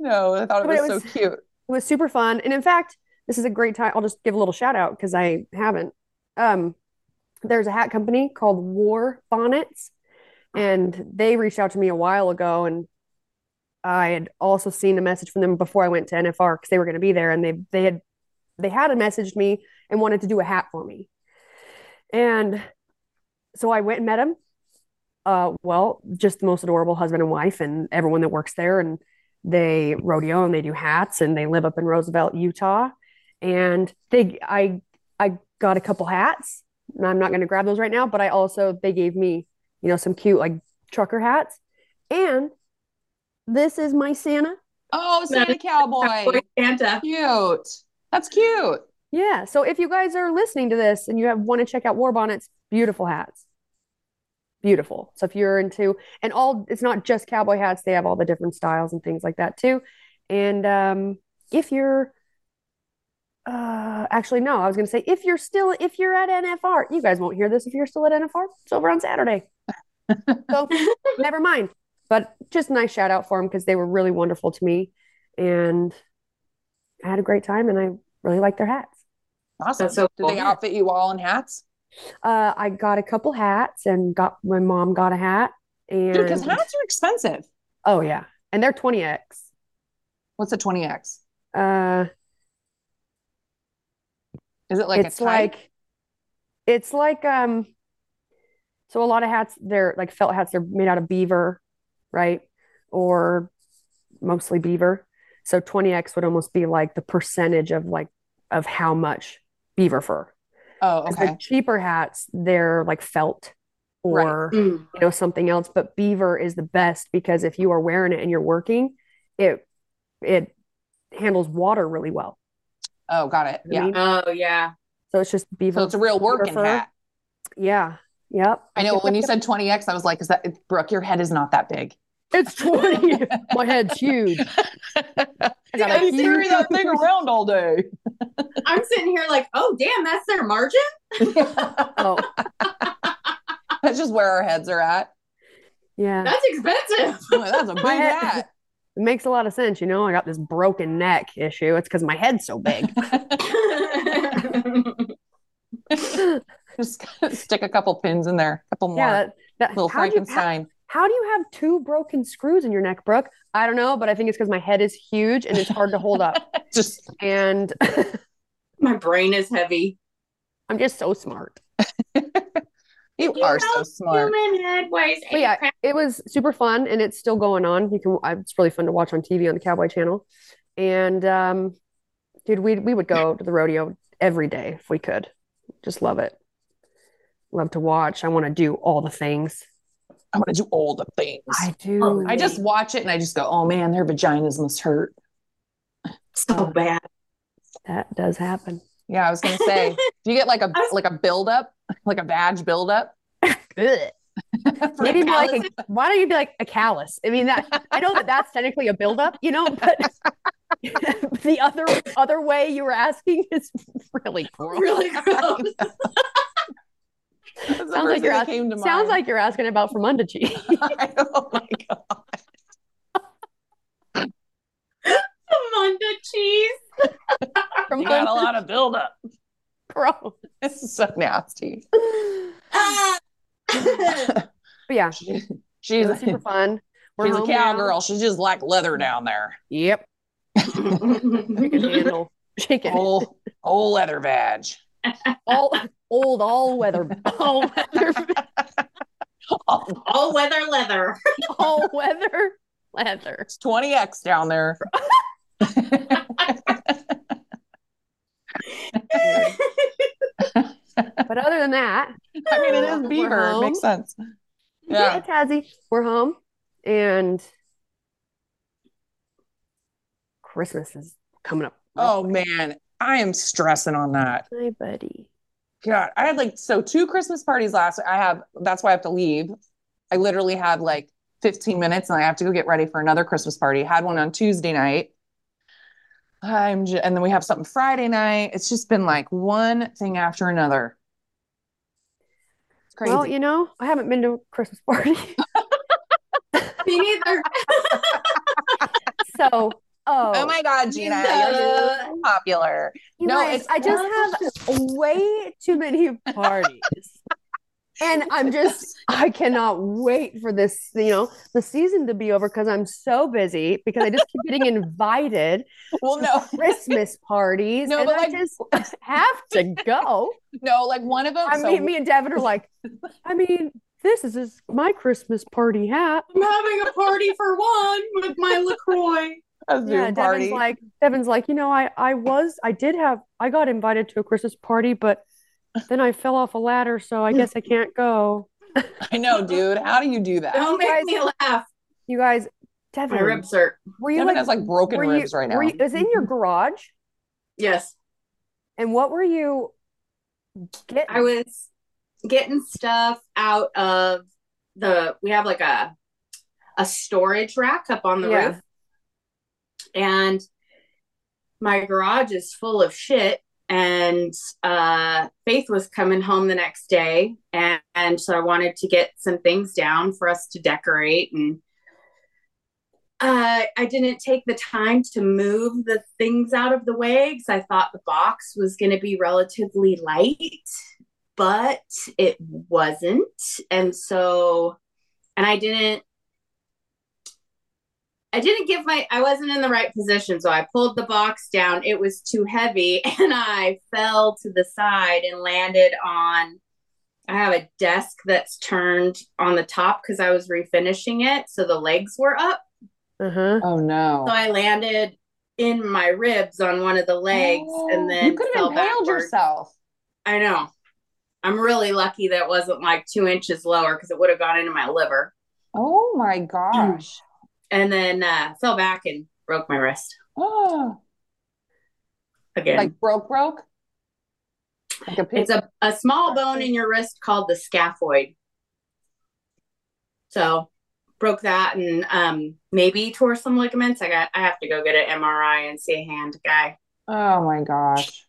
Speaker 5: no, I thought it was,
Speaker 3: it was-
Speaker 5: so cute.
Speaker 3: It was super fun. And in fact, this is a great time. I'll just give a little shout out because I haven't. Um, there's a hat company called War Bonnets, and they reached out to me a while ago, and I had also seen a message from them before I went to NFR because they were going to be there, and they they had they had messaged me and wanted to do a hat for me, and so I went and met them. Uh, well, just the most adorable husband and wife, and everyone that works there, and they rodeo and they do hats and they live up in Roosevelt, Utah. And they I I got a couple hats. I'm not going to grab those right now, but I also they gave me, you know, some cute like trucker hats. And this is my Santa.
Speaker 5: Oh, Santa Cowboy.
Speaker 4: Boy Santa.
Speaker 5: Cute. That's cute.
Speaker 3: Yeah. So if you guys are listening to this and you have want to check out War Bonnets, beautiful hats. Beautiful. So if you're into and all it's not just cowboy hats, they have all the different styles and things like that too. And um if you're uh actually no, I was gonna say if you're still if you're at NFR, you guys won't hear this if you're still at NFR. It's over on Saturday. So <laughs> never mind. But just a nice shout out for them because they were really wonderful to me. And I had a great time and I really like their hats.
Speaker 5: Awesome.
Speaker 4: That's so
Speaker 5: Did they outfit you all in hats?
Speaker 3: Uh, I got a couple hats and got my mom got a hat and
Speaker 5: because hats are expensive.
Speaker 3: oh yeah, and they're 20x.
Speaker 5: What's a 20X?
Speaker 3: Uh,
Speaker 5: Is it like
Speaker 3: it's like it's like um so a lot of hats they're like felt hats they're made out of beaver, right? Or mostly beaver. So 20x would almost be like the percentage of like of how much beaver fur.
Speaker 5: Oh,
Speaker 3: 'Cause
Speaker 5: okay.
Speaker 3: The cheaper hats, they're like felt
Speaker 5: Right.
Speaker 3: or
Speaker 4: Mm.
Speaker 3: you know something else but beaver is the best because if you are wearing it and you're working it it handles water really well
Speaker 5: Oh, got it.
Speaker 3: You know
Speaker 5: Yeah.
Speaker 3: I mean?
Speaker 4: Oh yeah.
Speaker 3: so it's just beaver
Speaker 5: So it's a real working
Speaker 3: fur.
Speaker 5: hat.
Speaker 3: yeah yep
Speaker 5: I know when you said 20X, I was like, is that Brooke, your head is not that big.
Speaker 3: it's 20 my head's huge <laughs> I got a
Speaker 5: I carry
Speaker 3: huge-
Speaker 5: that thing <laughs> around all day.
Speaker 4: I'm sitting here like, oh damn, that's their margin. <laughs>
Speaker 3: oh
Speaker 5: That's just where our heads are at.
Speaker 3: yeah
Speaker 4: That's expensive.
Speaker 5: I'm That's a big hat. <laughs>
Speaker 3: it makes a lot of sense you know i got this broken neck issue it's because my head's so big <laughs>
Speaker 5: Just stick a couple pins in there, a couple more.
Speaker 3: yeah that, that
Speaker 5: Little
Speaker 3: how do you, how, do you have two broken screws in your neck brooke i don't know but i think it's because my head is huge and it's hard to hold up <laughs>
Speaker 5: Just
Speaker 3: and <laughs>
Speaker 4: My brain is heavy.
Speaker 3: i'm just so smart
Speaker 5: you <laughs>
Speaker 4: You
Speaker 5: are so smart.
Speaker 4: Human head weighs
Speaker 3: But yeah, it was super fun and it's still going on. You can, it's really fun to watch on TV on the Cowboy Channel. And, um, dude, we, we would go to the rodeo every day if we could. Just love it. Love to watch. I want to do all the things.
Speaker 5: I want to do all the things.
Speaker 3: I do.
Speaker 4: Oh,
Speaker 5: I just watch it and I just go, oh man, their vaginas must hurt.
Speaker 4: so oh. bad.
Speaker 3: that does happen.
Speaker 5: Yeah, I was gonna say, <laughs> do you get like a
Speaker 4: was-
Speaker 5: like a buildup, like a badge buildup? <laughs> <laughs>
Speaker 3: Maybe be like, a, why don't you be like a callus? I mean, that I know that that's technically a buildup, you know, but the other other way you were asking is really gross.
Speaker 4: Really gross.
Speaker 3: Sounds like you're
Speaker 5: that
Speaker 3: ask-
Speaker 5: came to
Speaker 3: Sounds
Speaker 5: mind.
Speaker 3: like you're asking about <laughs>
Speaker 5: oh my god,
Speaker 4: Munda cheese. <laughs>
Speaker 5: you got a lot of buildup.
Speaker 3: gross.
Speaker 5: This is so nasty.
Speaker 4: Ah. <laughs>
Speaker 3: But yeah,
Speaker 5: She's
Speaker 3: it super fun. We're
Speaker 5: she's a
Speaker 3: now.
Speaker 5: cowgirl. She's just like leather down there.
Speaker 3: Yep. She can handle. She can.
Speaker 5: Whole whole leather badge.
Speaker 3: All old all weather all weather
Speaker 4: All weather leather.
Speaker 3: all weather leather.
Speaker 5: It's 20x down there. <laughs>
Speaker 3: But other than that,
Speaker 5: I mean, it is beaver. It makes sense.
Speaker 3: yeah,
Speaker 5: Yeah.
Speaker 3: Tazzy, we're home, and Christmas is coming up.
Speaker 5: Oh man, I am stressing on that.
Speaker 3: Hi, buddy.
Speaker 5: God, I had like so two Christmas parties last. I have that's why I have to leave. I literally have like 15 minutes and I have to go get ready for another Christmas party. Had one on Tuesday night. I'm just, and then we have something Friday night. It's just been like one thing after another. It's crazy.
Speaker 3: Well, you know, I haven't been to a Christmas party. <laughs>
Speaker 4: Me neither. <laughs>
Speaker 3: so, oh,
Speaker 5: oh my God, Jeanna,
Speaker 4: Yeah.
Speaker 5: you're popular.
Speaker 3: you
Speaker 5: no,
Speaker 3: guys, I just have way too many parties. And I'm just, I cannot wait for this, you know, the season to be over because I'm so busy because I just keep getting invited <laughs>
Speaker 5: Well, no,
Speaker 3: Christmas parties.
Speaker 5: No,
Speaker 3: and
Speaker 5: but
Speaker 3: I
Speaker 5: like-
Speaker 3: just have to go. <laughs>
Speaker 5: no, like one of them.
Speaker 3: I
Speaker 5: so-
Speaker 3: mean, me and Devon are like, I mean, this is this, my Christmas party hat.
Speaker 4: I'm having a party for one with my LaCroix.
Speaker 5: A Zoom
Speaker 3: Yeah,
Speaker 5: party.
Speaker 3: Devon's like, Devon's like, you know, I, I was, I did have, I got invited to a Christmas party, but then I fell off a ladder, so I guess I can't go. <laughs>
Speaker 5: I know, dude. How do you do that?
Speaker 4: Don't make
Speaker 3: guys-
Speaker 4: me laugh.
Speaker 3: You guys,
Speaker 4: Devon,
Speaker 3: My
Speaker 4: ribs hurt.
Speaker 3: were you
Speaker 5: Devon
Speaker 3: like,
Speaker 5: has like broken
Speaker 3: were you,
Speaker 5: ribs right now.
Speaker 3: were you, it was in your mm-hmm. garage,
Speaker 4: Yes.
Speaker 3: and what were you getting?
Speaker 4: I was getting stuff out of the we have like a a storage rack up on the
Speaker 3: Yeah.
Speaker 4: roof. And my garage is full of shit. And uh Faith was coming home the next day. And, and so I wanted to get some things down for us to decorate. And uh, I didn't take the time to move the things out of the way because I thought the box was going to be relatively light but it wasn't. And so, and I didn't, I didn't give my, I wasn't in the right position. So I pulled the box down. It was too heavy <laughs> and I fell to the side and landed on, I have a desk that's turned on the top because I was refinishing it. So the legs were up.
Speaker 3: uh-huh.
Speaker 5: oh no.
Speaker 4: So I landed in my ribs on one of the legs and then
Speaker 5: Oh, you could have
Speaker 4: fell
Speaker 5: impaled
Speaker 4: backwards.
Speaker 5: yourself.
Speaker 4: I know. I'm really lucky that it wasn't like two inches lower because it would have gone into my liver.
Speaker 5: Oh my gosh.
Speaker 4: And then uh, fell back and broke my wrist
Speaker 5: Oh,
Speaker 4: again.
Speaker 5: like broke, broke. Like a
Speaker 4: it's a, a small bone in your wrist called the scaphoid. So broke that and um, maybe tore some ligaments. I got I have to go get an MRI and see a hand guy.
Speaker 5: Oh my gosh.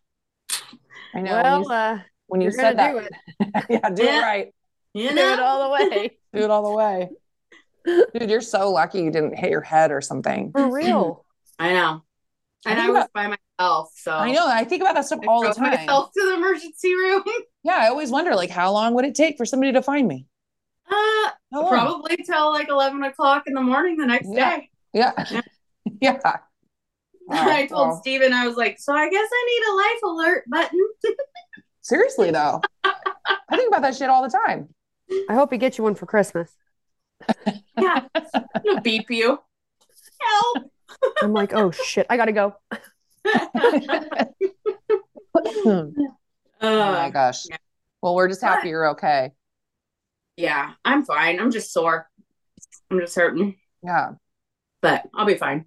Speaker 5: I know.
Speaker 3: Well,
Speaker 5: when you,
Speaker 3: uh,
Speaker 5: when you
Speaker 3: you're
Speaker 5: said
Speaker 3: gonna
Speaker 5: that,
Speaker 3: do it. <laughs>
Speaker 5: yeah, do
Speaker 4: Yeah.
Speaker 5: it right.
Speaker 4: You
Speaker 3: Do it all the way. <laughs>
Speaker 5: Do it all the way. Dude, you're so lucky you didn't hit your head or something.
Speaker 3: For real. <laughs>
Speaker 4: I know.
Speaker 5: I
Speaker 4: And
Speaker 5: think
Speaker 4: I was
Speaker 5: about-
Speaker 4: by myself. So
Speaker 5: I know. I think about that stuff
Speaker 4: I
Speaker 5: all the time.
Speaker 4: myself to the emergency room. <laughs>
Speaker 5: Yeah, I always wonder, like, how long would it take for somebody to find me?
Speaker 4: Uh, probably till like 11 o'clock in the morning the next
Speaker 5: Yeah.
Speaker 4: day.
Speaker 5: Yeah. yeah. <laughs>
Speaker 4: I told
Speaker 5: well,
Speaker 4: Steven, I was like, so I guess I need a life alert button.
Speaker 5: seriously though, I think about that shit all the time.
Speaker 3: I hope he gets you one for Christmas.
Speaker 4: Yeah. It'll beep you. Help.
Speaker 3: I'm like, oh shit, I gotta go. <laughs>
Speaker 5: oh my
Speaker 4: Uh,
Speaker 5: gosh.
Speaker 4: yeah.
Speaker 5: Well, we're just happy you're okay.
Speaker 4: yeah, I'm fine. I'm just sore. I'm just hurting,
Speaker 5: Yeah.
Speaker 4: but I'll be fine.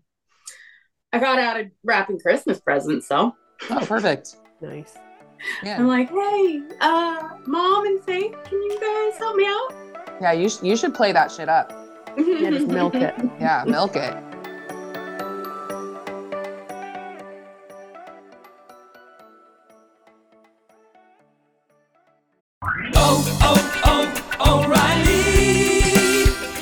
Speaker 4: I got out of wrapping Christmas presents, so
Speaker 5: Oh, perfect.
Speaker 3: Nice.
Speaker 5: Yeah.
Speaker 4: I'm like, hey, uh, mom and Faith, can you guys help me out?
Speaker 5: Yeah. You, sh- you should play that shit up. <laughs>
Speaker 3: Yeah, just milk it.
Speaker 5: Yeah. Milk it. Oh, oh, oh,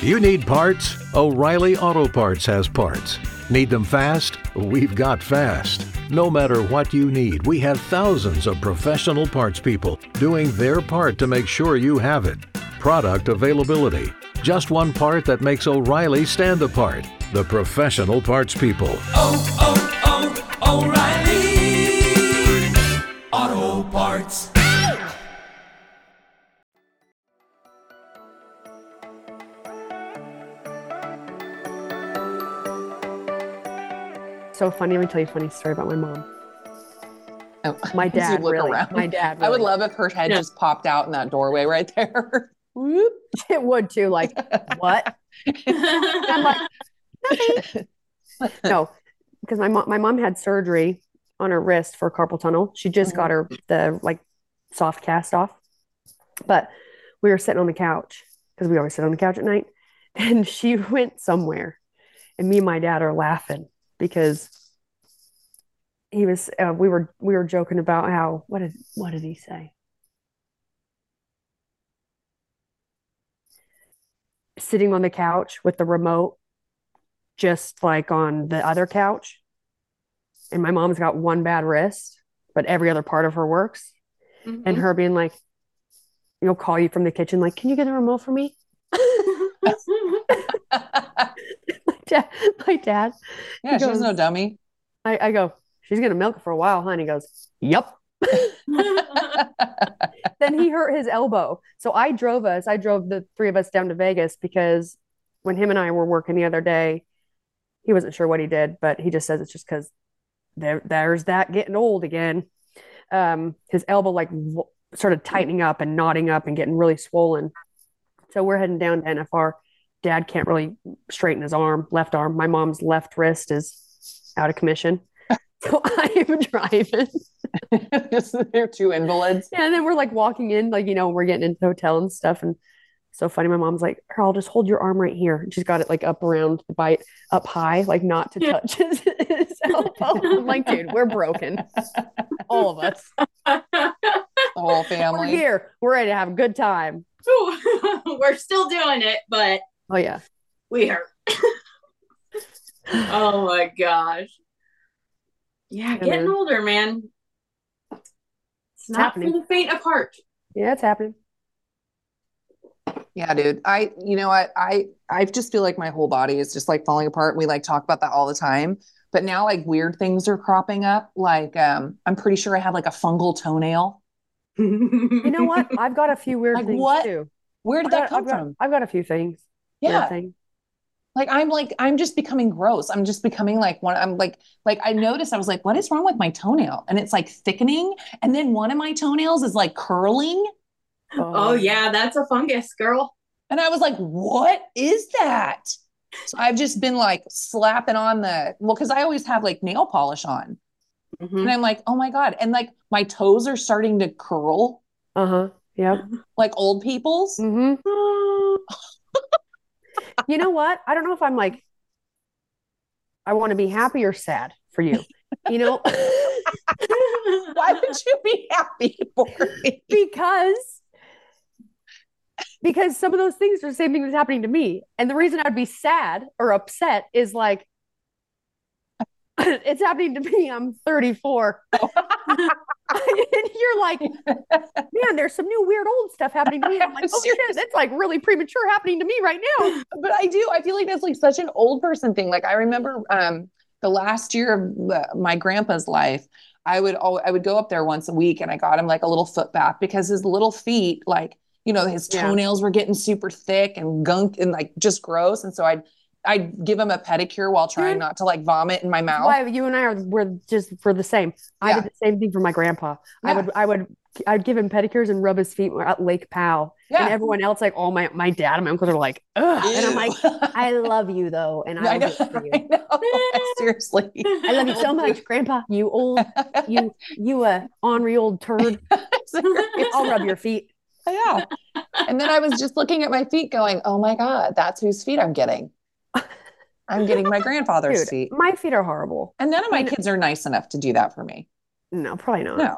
Speaker 5: O'Reilly!
Speaker 7: You need parts? O'Reilly Auto Parts has parts. Need them fast? We've got fast. No matter what you need, we have thousands of professional parts people doing their part to make sure you have it. Product availability. Just one part that makes O'Reilly stand apart. The professional parts people. Oh, oh, oh, O'Reilly. Auto Parts.
Speaker 3: so funny. Let me tell you a funny story about my mom.
Speaker 5: Oh, <laughs>
Speaker 3: My dad,
Speaker 5: look
Speaker 3: really.
Speaker 5: around.
Speaker 3: My dad.
Speaker 5: I would love if her head
Speaker 4: Yeah.
Speaker 5: just popped out in that doorway right <laughs> there.
Speaker 3: Whoop. <laughs> It would too. Like what? I'm like, nothing. <laughs> no, because my mom, my mom had surgery on her wrist for carpal tunnel. She just got her the like soft cast off, but we were sitting on the couch because we always sit on the couch at night, <laughs> and she went somewhere, and me and my dad are laughing because he was uh, we were we were joking about how what did what did he say? Sitting on the couch with the remote, just like on the other couch. And my mom's got one bad wrist, but every other part of her works.
Speaker 4: Mhm.
Speaker 3: And her being like, you'll call you from the kitchen, like, can you get the remote for me? <laughs> my dad, my dad,
Speaker 5: yeah, she's no dummy.
Speaker 3: I, I go, she's gonna milk it for a while, he goes, Yep. <laughs> then he hurt his elbow. So I drove us, I drove the three of us down to Vegas because when him and I were working the other day, he wasn't sure what he did, but he just says it's just because there there's that getting old again. Um, his elbow like w- started tightening up and knotting up and getting really swollen. So we're heading down to NFR. Dad can't really straighten his arm, left arm. My mom's left wrist is out of commission. <laughs> So I am driving. <laughs>
Speaker 5: They're two invalids.
Speaker 3: Yeah, and then we're like walking in, like, you know, we're getting into the hotel and stuff. And so funny. My mom's like, Here, I'll just hold your arm right here. And she's got it like up around the bite, up high, like not to touch his, <laughs> his elbow. I'm like, dude, we're broken. All of us. <laughs>
Speaker 5: The whole
Speaker 3: We're
Speaker 5: family.
Speaker 3: here. We're ready to have a good time.
Speaker 4: We're still doing it, but
Speaker 3: Oh, yeah.
Speaker 4: we hurt. oh my gosh. Yeah,
Speaker 3: Yeah,
Speaker 4: getting older, man. It's not
Speaker 3: happening.
Speaker 4: for the faint of heart.
Speaker 3: Yeah, it's happening.
Speaker 5: Yeah, dude. I, you know what? I, I just feel like my whole body is just like falling apart. We like talk about that all the time. But now like weird things are cropping up. Like, um, I'm pretty sure I have like a fungal toenail. <laughs>
Speaker 3: You know what? I've got a few weird
Speaker 5: Like
Speaker 3: things
Speaker 5: what?
Speaker 3: too.
Speaker 5: Where did
Speaker 3: I've
Speaker 5: that
Speaker 3: got-
Speaker 5: come
Speaker 3: I've got,
Speaker 5: from?
Speaker 3: I've got a few things.
Speaker 5: Yeah.
Speaker 3: things.
Speaker 5: Like I'm like I'm just becoming gross. I'm just becoming like one. I'm like like I noticed. I was like, what is wrong with my toenail? And it's like thickening. And then one of my toenails is like curling.
Speaker 4: oh yeah, that's a fungus, girl.
Speaker 5: And I was like, what is that? So I've just been like slapping on the well, because I always have like nail polish on.
Speaker 4: Mhm.
Speaker 5: And I'm like, oh my God. And like my toes are starting to curl
Speaker 3: Uh huh. Yep.
Speaker 5: like old people's.
Speaker 3: hmm <gasps> <laughs> You know what? I don't know if I'm like, I want to be happy or sad for you. You know, <laughs>
Speaker 5: Why would you be happy for me?
Speaker 3: because because some of those things are the same thing that's happening to me. And the reason I'd be sad or upset is like <clears throat> it's happening to me. I'm 34. <laughs> and you're like, man, there's some new weird old stuff happening to me. I'm <laughs> like, oh shit, that's like really premature happening to me right now.
Speaker 5: but I do. I feel like that's like such an old person thing. Like I remember um the last year of the, my grandpa's life, I would al- I would go up there once a week and I got him like a little foot bath because his little feet, like, you know, his
Speaker 3: Yeah.
Speaker 5: toenails were getting super thick and gunk and like just gross. And so I'd I'd give him a pedicure while trying
Speaker 3: mm-hmm.
Speaker 5: not to like vomit in my mouth.
Speaker 3: why you and I are we're just for the same. I
Speaker 5: Yeah.
Speaker 3: did the same thing for my grandpa. I would I would I'd give him pedicures and rub his feet at Lake Powell.
Speaker 5: Yeah.
Speaker 3: And everyone else, like all my my dad and my uncles are like, Ugh. and I'm like, I love you though, and <laughs> I,
Speaker 5: I know. I know. <laughs> Seriously.
Speaker 3: I love you so much, Grandpa. You old, you you a ornery old turd. <laughs> I'll rub your feet.
Speaker 5: yeah. And then I was just looking at my feet going, oh my God, that's whose feet I'm getting. I'm getting my grandfather's
Speaker 3: Dude,
Speaker 5: feet.
Speaker 3: my feet are horrible.
Speaker 5: And none of my kids are nice enough to do that for me.
Speaker 3: No, probably not.
Speaker 5: No.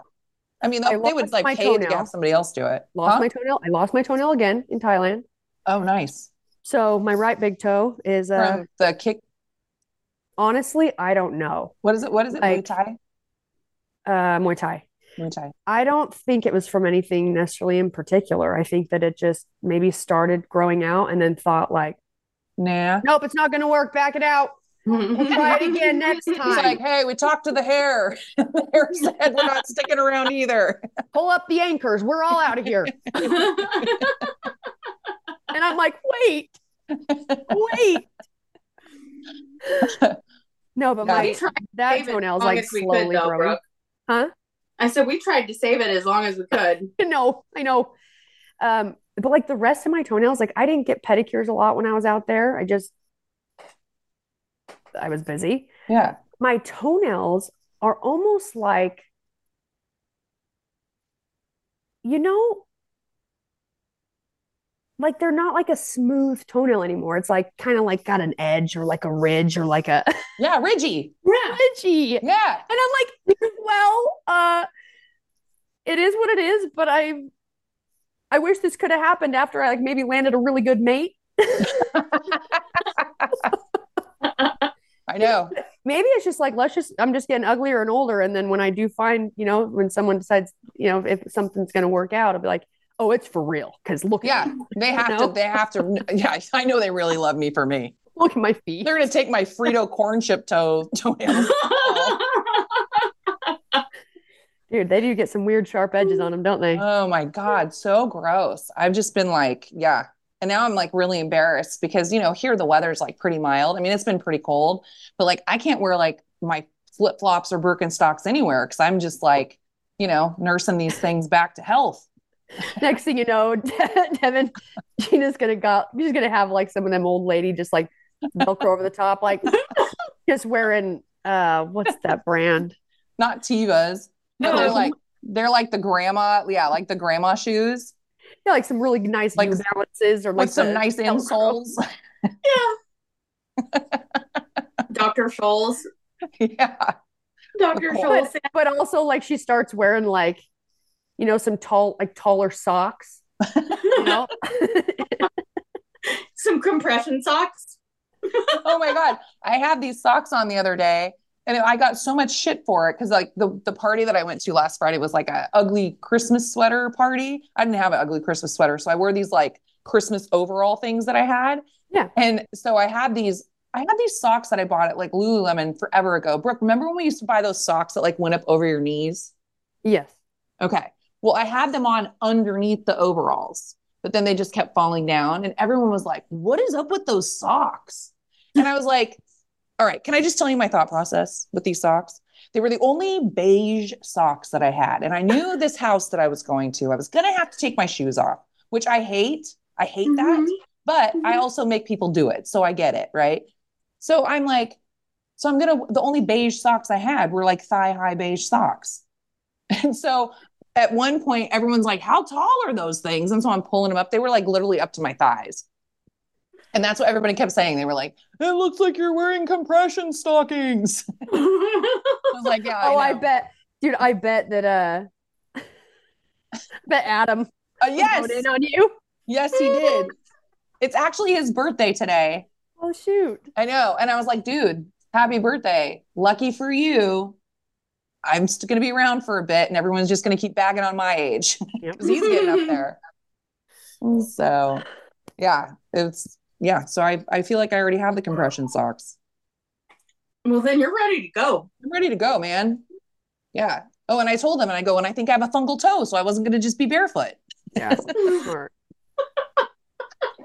Speaker 5: I mean,
Speaker 3: I
Speaker 5: they, would like pay to
Speaker 3: toenail.
Speaker 5: have somebody else do it.
Speaker 3: Lost
Speaker 5: Huh?
Speaker 3: my toenail. I lost my toenail again in Thailand.
Speaker 5: Oh, nice.
Speaker 3: So my right big toe is uh
Speaker 5: From the kick.
Speaker 3: honestly, I don't know.
Speaker 5: What is it? What is it? Muay Thai?
Speaker 3: Uh Muay Thai.
Speaker 5: Muay Thai.
Speaker 3: I don't think it was from anything necessarily in particular. I think that it just maybe started growing out and then thought like,
Speaker 5: Nah.
Speaker 3: nope, it's not going to work. Back it out. We'll <laughs> try it again next time.
Speaker 5: He's
Speaker 3: time.
Speaker 5: like, hey, we talked to the hair. <laughs> the hair said we're not sticking around either.
Speaker 3: Pull up the anchors. We're all out of here. <laughs> And I'm like, wait, wait. No, but
Speaker 5: Yeah.
Speaker 3: my
Speaker 4: We tried
Speaker 3: that
Speaker 4: save it
Speaker 3: toenail's like
Speaker 4: we
Speaker 3: slowly
Speaker 4: could, though,
Speaker 3: growing.
Speaker 4: Brooke.
Speaker 3: Huh?
Speaker 4: I said we tried to save it as long as we could.
Speaker 3: No, I know. Um, but like the rest of my toenails, like I didn't get pedicures a lot when I was out there. I just I was busy.
Speaker 5: Yeah.
Speaker 3: My toenails are almost like, you know, like they're not like a smooth toenail anymore. It's like kind of like got an edge or like a ridge or like a <laughs>
Speaker 5: Yeah. Ridgy.
Speaker 4: Yeah.
Speaker 3: ridgy. And I'm like, <laughs> well, uh, it is what it is, but I I wish this could have happened after I like maybe landed a really good mate <laughs>
Speaker 5: I know.
Speaker 3: Maybe it's just like let's just I'm just getting uglier and older, and then when I do find, you know, when someone decides, you know, if something's going to work out, I'll be like, oh, it's for real. Because look,
Speaker 5: Yeah,
Speaker 3: at me. <laughs>
Speaker 5: they have
Speaker 3: know?
Speaker 5: to. They have to. <laughs> Yeah, I know they really love me for me.
Speaker 3: look at my feet.
Speaker 5: They're gonna take my Frito corn chip toe toenails.
Speaker 3: Dude, they do get some weird sharp edges on them, don't they?
Speaker 5: Oh my God, so gross. I've just been like, yeah. And now I'm like really embarrassed because, you know, here the weather's like pretty mild. I mean, it's been pretty cold, but like I can't wear like my flip flops or Birkenstocks anywhere because I'm just like, you know, nursing these things back to health. <laughs>
Speaker 3: Next thing you know, <laughs> Devon, Jeanna's gonna go. She's gonna have like some of them old lady just like Velcro over the top, like <laughs> just wearing uh, what's that brand?
Speaker 5: Not Tevas, but they're like, they're like the grandma, yeah, like the grandma shoes,
Speaker 3: Yeah, like some really nice
Speaker 5: Like-
Speaker 3: New Balances or like
Speaker 5: some nice
Speaker 3: Velcro.
Speaker 5: insoles. <laughs> <laughs>
Speaker 4: Dr. Scholl's.
Speaker 5: yeah.
Speaker 4: Dr.
Speaker 5: Cool.
Speaker 4: Scholl's.
Speaker 3: But also, like she starts wearing like, you know, some tall, like taller socks. You know, <laughs>
Speaker 4: Some compression socks.
Speaker 5: oh my god i had these socks on the other day and i got so much shit for it because like the, the party that i went to last friday was like a ugly christmas sweater party i didn't have an ugly christmas sweater so i wore these like christmas overall things that i had
Speaker 3: Yeah.
Speaker 5: and so i had these i had these socks that i bought at like lululemon forever ago brooke remember when we used to buy those socks that like went up over your knees
Speaker 3: yes.
Speaker 5: Okay. Well, I had them on underneath the overalls, but then they just kept falling down. And everyone was like, What is up with those socks? And I was like, All right, can I just tell you my thought process with these socks? They were the only beige socks that I had. And I knew <laughs> this house that I was going to, I was going to have to take my shoes off, which I hate. I hate that.
Speaker 4: Mhm.
Speaker 5: But I
Speaker 4: Mhm.
Speaker 5: also make people do it. So I get it. Right. So I'm like, so I'm going to, the only beige socks I had were like thigh high beige socks. <laughs> And so at one point, everyone's like, How tall are those things? And so I'm pulling them up. They were like literally up to my thighs. And that's what everybody kept saying. They were like, It looks like you're wearing compression stockings. <laughs> I was like, Yeah.
Speaker 3: oh, I,
Speaker 5: know."
Speaker 3: bet, dude. I bet that uh, <laughs> bet Adam
Speaker 5: Uh, yes.
Speaker 3: rode in on you.
Speaker 5: Yes, he did. It's actually his birthday today.
Speaker 3: Oh shoot.
Speaker 5: I know. And I was like, Dude, happy birthday. Lucky for you. I'm still going to be around for a bit and everyone's just going to keep bagging on my age. <laughs>
Speaker 3: Yep.
Speaker 5: because he's getting up there. So, yeah, it's yeah. So I I feel like I already have the compression socks.
Speaker 4: well, then you're ready to go.
Speaker 5: I'm ready to go, man. Yeah. Oh, and I told them, and I go, and I think I have a fungal toe, so I wasn't going to just be barefoot.
Speaker 3: Yeah. <laughs> Smart.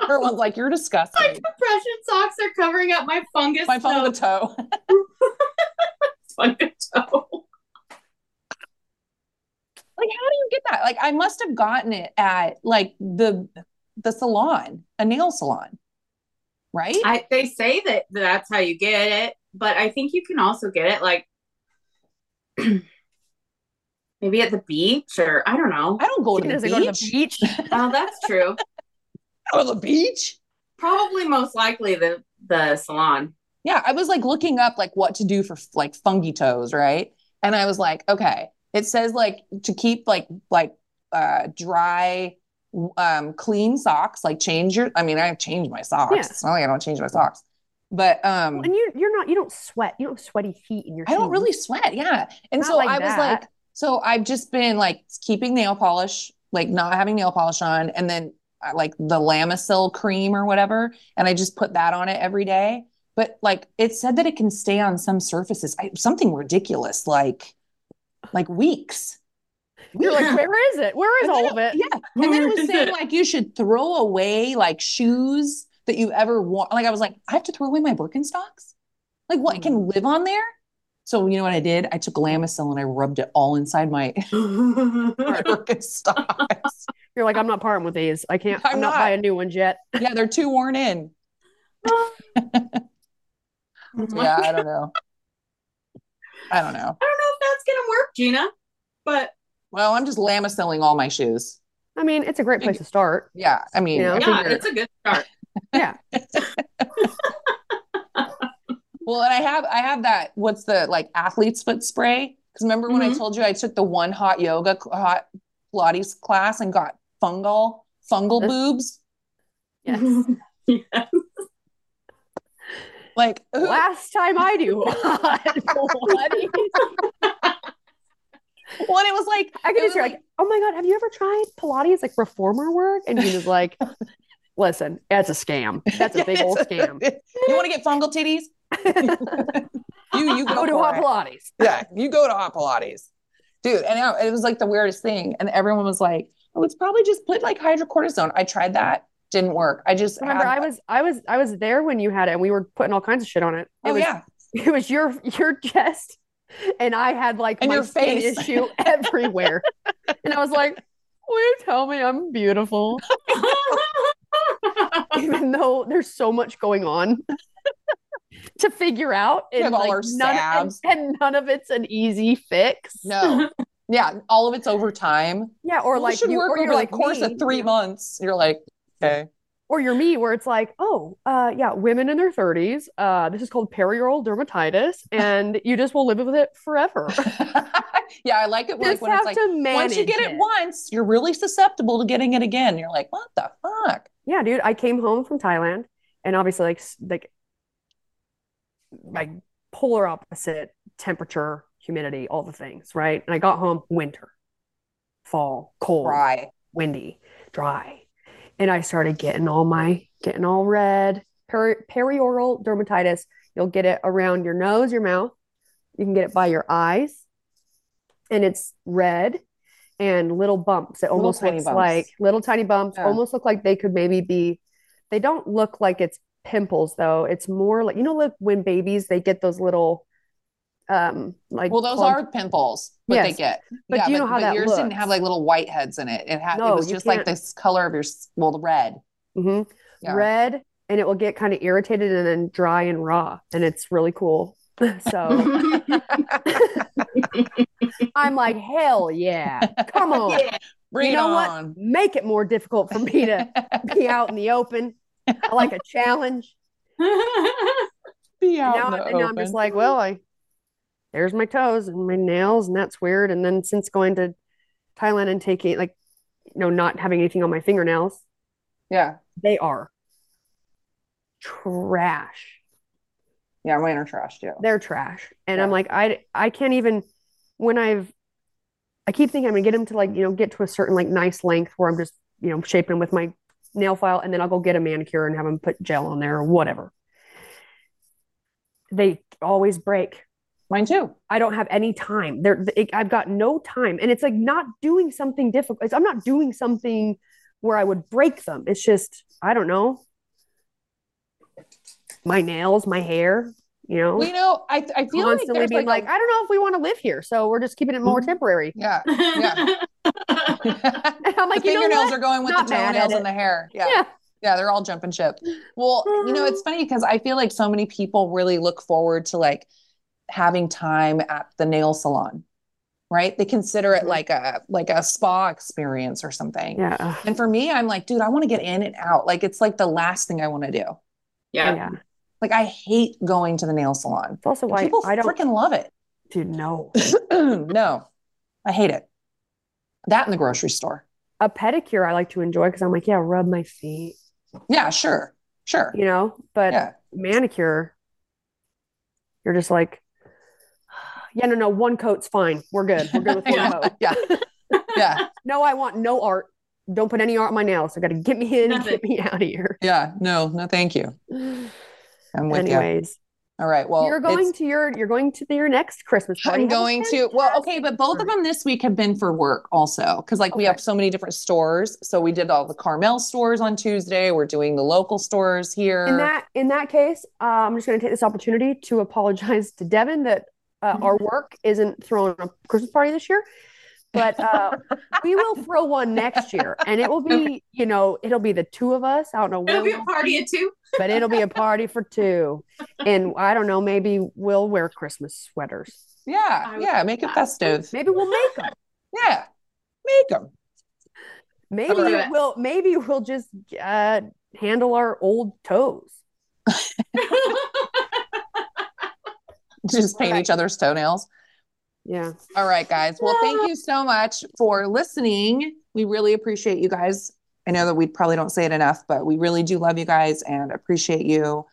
Speaker 5: Everyone's like, "You're disgusting.
Speaker 4: My compression socks are covering up my fungus.
Speaker 5: My fungal toe. <laughs>
Speaker 4: fungus toe.
Speaker 5: like, how do you get that? Like, I must have gotten it at like the the salon, a nail salon, right?
Speaker 4: I, they say that that's how you get it, but I think you can also get it like <clears throat> maybe at the beach or I don't know.
Speaker 5: I don't go to the beach.
Speaker 3: go to the beach. <laughs>
Speaker 4: Oh, that's true.
Speaker 5: Go to the beach.
Speaker 4: Probably most likely the the salon.
Speaker 5: Yeah, I was like looking up like what to do for like fungi toes, right? And I was like, okay, it says like to keep like like uh dry um clean socks, like change your I mean, I've changed my socks.
Speaker 3: Yeah.
Speaker 5: It's not like I don't change my socks. But um
Speaker 3: and you you're not you don't sweat. You don't have sweaty feet in your
Speaker 5: I don't really sweat, yeah. And
Speaker 3: Not
Speaker 5: so
Speaker 3: like
Speaker 5: I was like, so I've just been like keeping nail polish, like not having nail polish on, and then uh, like the Lamisil cream or whatever, and I just put that on it every day. But like it said that it can stay on some surfaces, I, something ridiculous, like like weeks.
Speaker 3: You're like, <laughs> where is it? Where is all
Speaker 5: then
Speaker 3: of it?
Speaker 5: Yeah, and then it was saying
Speaker 4: it?
Speaker 5: like you should throw away like shoes that you ever want. Like I was like, I have to throw away my Birkenstocks. Like what? It can mm. live on there. So you know what I did? I took Lamisil and I rubbed it all inside my, <laughs> my Birkenstocks.
Speaker 3: You're like, I'm not parting with these. I can't. I'm,
Speaker 5: I'm
Speaker 3: not,
Speaker 5: not.
Speaker 3: buying new ones yet.
Speaker 5: yeah, they're too worn in. <laughs> Yeah, I don't know. I don't know.
Speaker 4: I don't know if that's gonna work, Jeanna, but
Speaker 5: Well, I'm just Lamisilling all my shoes.
Speaker 3: I mean, it's a great place to start.
Speaker 5: Yeah, I mean,
Speaker 3: Yeah.
Speaker 5: I
Speaker 4: yeah,
Speaker 5: figure-
Speaker 4: it's a good start. <laughs> <laughs>
Speaker 3: Yeah.
Speaker 5: Well, and I have I have that what's the like athlete's foot spray? Because remember when I
Speaker 4: Mhm.
Speaker 5: told you I took the one hot yoga hot Pilates class and got fungal fungal
Speaker 3: Yes.
Speaker 5: boobs?
Speaker 3: Yes. <laughs>
Speaker 4: Yes.
Speaker 5: Like, who-
Speaker 3: Last time I do hot
Speaker 5: When it was like,
Speaker 3: I can just hear like, oh my god, have you ever tried Pilates like reformer work? And he was like, <laughs> listen, that's a scam. That's a big old <laughs> scam.
Speaker 5: you want to get fungal titties? <laughs> you you go,
Speaker 3: Go to hot. Pilates.
Speaker 5: Yeah, you go to hot Pilates, dude. And it was like the weirdest thing, and everyone was like, "Oh, it's probably just put like hydrocortisone." I tried that, didn't work. I just
Speaker 3: Remember,
Speaker 5: had-
Speaker 3: I was I was I was there when you had it, and we were putting all kinds of shit on it. It
Speaker 5: Oh
Speaker 3: was
Speaker 5: yeah,
Speaker 3: it was your your chest, and I had like
Speaker 5: And
Speaker 3: my skin
Speaker 5: face.
Speaker 3: issue everywhere, and I was like, "Will you tell me I'm beautiful?" <laughs> Even though there's so much going on <laughs> to figure out, and
Speaker 5: have all our
Speaker 3: none, and, and none of it's an easy fix.
Speaker 5: no, yeah, all of it's over time.
Speaker 3: Yeah, or
Speaker 5: Well,
Speaker 3: like
Speaker 5: should
Speaker 3: you,
Speaker 5: work
Speaker 3: or
Speaker 5: over
Speaker 3: you're
Speaker 5: the
Speaker 3: like
Speaker 5: course
Speaker 3: me,
Speaker 5: of three months. You're like, okay,
Speaker 3: or you're me, where it's like, oh, uh, yeah, women in their 30s. Uh, this is called perioral dermatitis, <laughs> and you just will live with it forever. <laughs>
Speaker 5: yeah, I like it like when it's like
Speaker 3: to manage
Speaker 5: once you get it once, you're really susceptible to getting it again. You're like, what the fuck?
Speaker 3: Yeah, dude, I came home from Thailand, and obviously, like, like, like polar opposite temperature, humidity, all the things, right? And I got home winter, fall, cold,
Speaker 5: Cry.
Speaker 3: windy, dry, and I started getting all my getting all red. Peri- perioral dermatitis. You'll get it around your nose, your mouth. You can get it by your eyes, and it's red and little bumps. It almost
Speaker 5: tiny
Speaker 3: looks
Speaker 5: bumps.
Speaker 3: like little tiny bumps.
Speaker 5: Yeah.
Speaker 3: Almost look like they could maybe be. They don't look like it's pimples though. It's more like you know, like when babies they get those little, um, like
Speaker 5: Well, those
Speaker 3: clump-
Speaker 5: are pimples, what they get.
Speaker 3: But
Speaker 5: yeah,
Speaker 3: do you know
Speaker 5: but,
Speaker 3: how
Speaker 5: but
Speaker 3: that
Speaker 5: yours didn't have like little white heads in it. It had
Speaker 3: No,
Speaker 5: it was just like
Speaker 3: can't-
Speaker 5: this color of your s- well, the red.
Speaker 3: Mhm.
Speaker 5: Yeah.
Speaker 3: red and it will get kind of irritated and then dry and raw and it's really cool <laughs> so <laughs> i'm like hell yeah come <laughs> on
Speaker 4: Yeah.
Speaker 5: Bring
Speaker 3: you know
Speaker 5: it
Speaker 3: what
Speaker 5: on.
Speaker 3: make it more difficult for me to be out in the open i like a challenge
Speaker 5: Be out
Speaker 3: now,
Speaker 5: in the
Speaker 3: and now i'm just like well i there's my toes and my nails and that's weird. And then since going to thailand and taking like you know not having anything on my fingernails
Speaker 5: yeah,
Speaker 3: they are trash.
Speaker 5: Yeah, mine are trash too.
Speaker 3: they're trash. And i'm like i i can't even when i've i keep thinking i'm gonna get them to like you know get to a certain like nice length where i'm just you know shaping them with my nail file and then i'll go get a manicure and have them put gel on there or whatever. They always break
Speaker 5: Mine too.
Speaker 3: i don't have any time there it, i've got no time and it's like not doing something difficult it's, i'm not doing something where i would break them it's just i don't know my nails my hair you know
Speaker 5: Well, you know, I I feel like
Speaker 3: constantly
Speaker 5: there's
Speaker 3: being
Speaker 5: like,
Speaker 3: like, I don't know if we want to live here, so we're just keeping it more
Speaker 5: Mhm.
Speaker 3: temporary.
Speaker 5: yeah, yeah. <laughs>
Speaker 3: And I'm like,
Speaker 5: the
Speaker 3: you know
Speaker 5: fingernails are going with
Speaker 3: Not
Speaker 5: the toenails and the hair. Yeah.
Speaker 3: Yeah.
Speaker 5: Yeah, they're all jumping ship. Well, you know, it's funny because I feel like so many people really look forward to like having time at the nail salon, right? They consider it
Speaker 3: Mhm.
Speaker 5: like a like a spa experience or something.
Speaker 3: Yeah.
Speaker 5: And for me, I'm like, dude, I want to get in and out. Like it's like the last thing I want to do.
Speaker 4: yeah.
Speaker 3: yeah.
Speaker 5: Like I hate going to the nail salon.
Speaker 3: It's also
Speaker 5: And
Speaker 3: why
Speaker 5: people
Speaker 3: I don't
Speaker 5: freaking love it.
Speaker 3: dude no. <clears throat>
Speaker 5: no, I hate it. That in the grocery store.
Speaker 3: A pedicure I like to enjoy because I'm like, yeah, rub my feet,
Speaker 5: Yeah, sure, sure.
Speaker 3: you know. But
Speaker 5: Yeah,
Speaker 3: manicure, you're just like, yeah, no, no, one coat's fine. We're good. We're good with one <laughs>
Speaker 5: yeah,
Speaker 3: coat.
Speaker 5: yeah, <laughs> yeah,
Speaker 3: No, I want no art. Don't put any art on my nails. I got to get me in and get me out of here.
Speaker 5: yeah. No, no, thank you. <sighs> I'm with you.
Speaker 3: Anyways,
Speaker 5: All right. Well,
Speaker 3: you're going to your you're going to your next Christmas party.
Speaker 5: I'm going to. Well, okay, but both of them this week have been for work also, because like we have so many different stores. So we did all the Carmel stores on Tuesday. We're doing the local stores here.
Speaker 3: In that in that case, uh, I'm just going to take this opportunity to apologize to Devon that uh, our work isn't throwing a Christmas party this year, but uh, <laughs> we will throw one next year, and it will be you know it'll be the two of us. I don't know where,
Speaker 4: It'll be a
Speaker 3: we'll
Speaker 4: party
Speaker 3: be,
Speaker 4: of two.
Speaker 3: but it'll be a party for two, and I don't know maybe we'll wear Christmas sweaters.
Speaker 5: yeah, yeah, make it festive.
Speaker 3: Maybe we'll make them.
Speaker 5: Yeah, make them.
Speaker 3: Maybe
Speaker 4: it.
Speaker 3: we'll maybe we'll just uh, handle our old toes. <laughs> <laughs>
Speaker 5: Just paint
Speaker 3: Okay.
Speaker 5: each other's toenails.
Speaker 3: Yeah.
Speaker 5: All right, guys. Well, thank you so much for listening. We really appreciate you guys I know that we probably don't say it enough, but we really do love you guys and appreciate you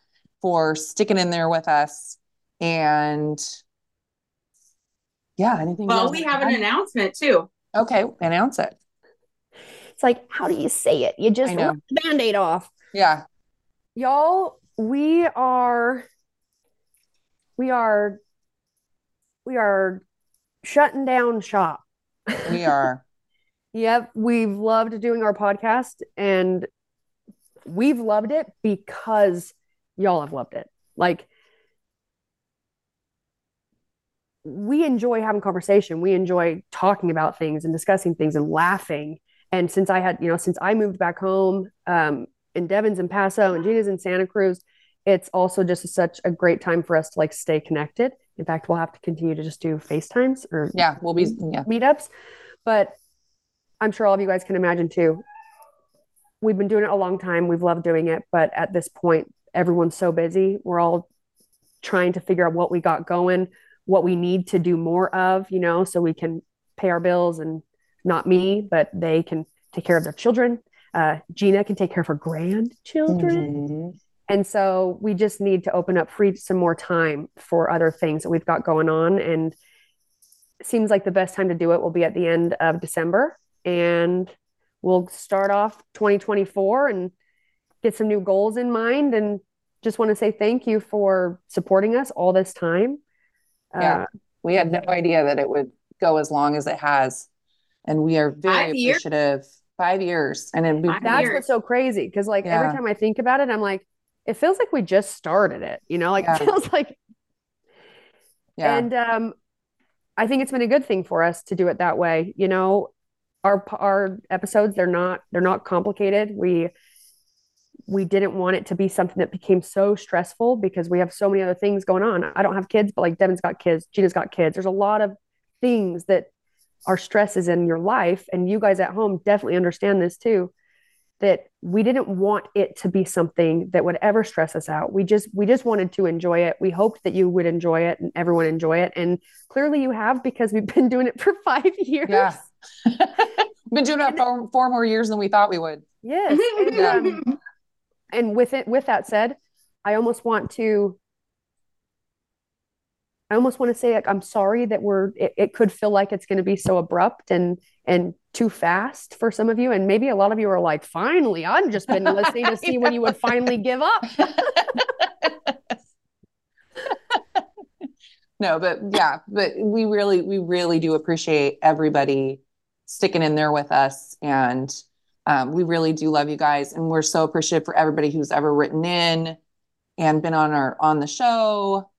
Speaker 5: for sticking in there with us. And yeah, anything
Speaker 4: well,
Speaker 5: else?
Speaker 4: we have an announcement too.
Speaker 5: Okay, announce it.
Speaker 3: It's like, how do you say it? You just
Speaker 5: I
Speaker 3: rip the band-aid off.
Speaker 5: Yeah.
Speaker 3: Y'all, we are we are we are shutting down shop.
Speaker 5: We are. <laughs>
Speaker 3: Yep, we've loved doing our podcast and we've loved it because y'all have loved it. Like we enjoy having conversation. We enjoy talking about things and discussing things and laughing. And since I had, you know, since I moved back home, um, and Devon's in Paso and Jeanna's in Santa Cruz, it's also just such a great time for us to like stay connected. In fact, we'll have to continue to just do FaceTimes or
Speaker 5: Yeah, we'll be yeah.
Speaker 3: meetups. But I'm sure all of you guys can imagine too. We've been doing it a long time. We've loved doing it. But at this point, everyone's so busy. We're all trying to figure out what we got going, what we need to do more of, you know, so we can pay our bills and not me, but they can take care of their children. Uh, Jeanna can take care of her grandchildren.
Speaker 5: Mhm.
Speaker 3: And so we just need to open up free some more time for other things that we've got going on. And it seems like the best time to do it will be at the end of December. And we'll start off 2024 and get some new goals in mind. And just want to say thank you for supporting us all this time.
Speaker 5: Yeah.
Speaker 3: Uh,
Speaker 5: We had no idea that it would go as long as it has. And we are very
Speaker 4: Five years?
Speaker 5: appreciative. Five years. And then we,
Speaker 3: that's
Speaker 4: years.
Speaker 3: what's so crazy. Cause like
Speaker 5: Yeah.
Speaker 3: every time I think about it, I'm like, it feels like we just started it, you know, like
Speaker 5: Yeah.
Speaker 3: it feels like
Speaker 5: yeah.
Speaker 3: And um, I think it's been a good thing for us to do it that way. You know, our our episodes they're not they're not complicated. We we didn't want it to be something that became so stressful because we have so many other things going on. I don't have kids, but like Devon's got kids, Jeanna's got kids. There's a lot of things that are stresses in your life, and you guys at home definitely understand this too. That we didn't want it to be something that would ever stress us out. We just we just wanted to enjoy it. We hoped that you would enjoy it and everyone enjoy it, and clearly you have because we've <laughs> been doing it for five years.
Speaker 5: Yeah. <laughs> Been doing it for four more years than we thought we would.
Speaker 3: Yes. And,
Speaker 5: Yeah.
Speaker 3: um, and with it, with that said, I almost want to. I almost want to say like I'm sorry that we're. It, it could feel like it's going to be so abrupt and and too fast for some of you, and maybe a lot of you are like, finally, I've just been listening to see when you would finally give up. <laughs>
Speaker 5: No, but yeah, but we really, we really do appreciate everybody sticking in there with us. And um, we really do love you guys. And we're so appreciative for everybody who's ever written in and been on our, on the show.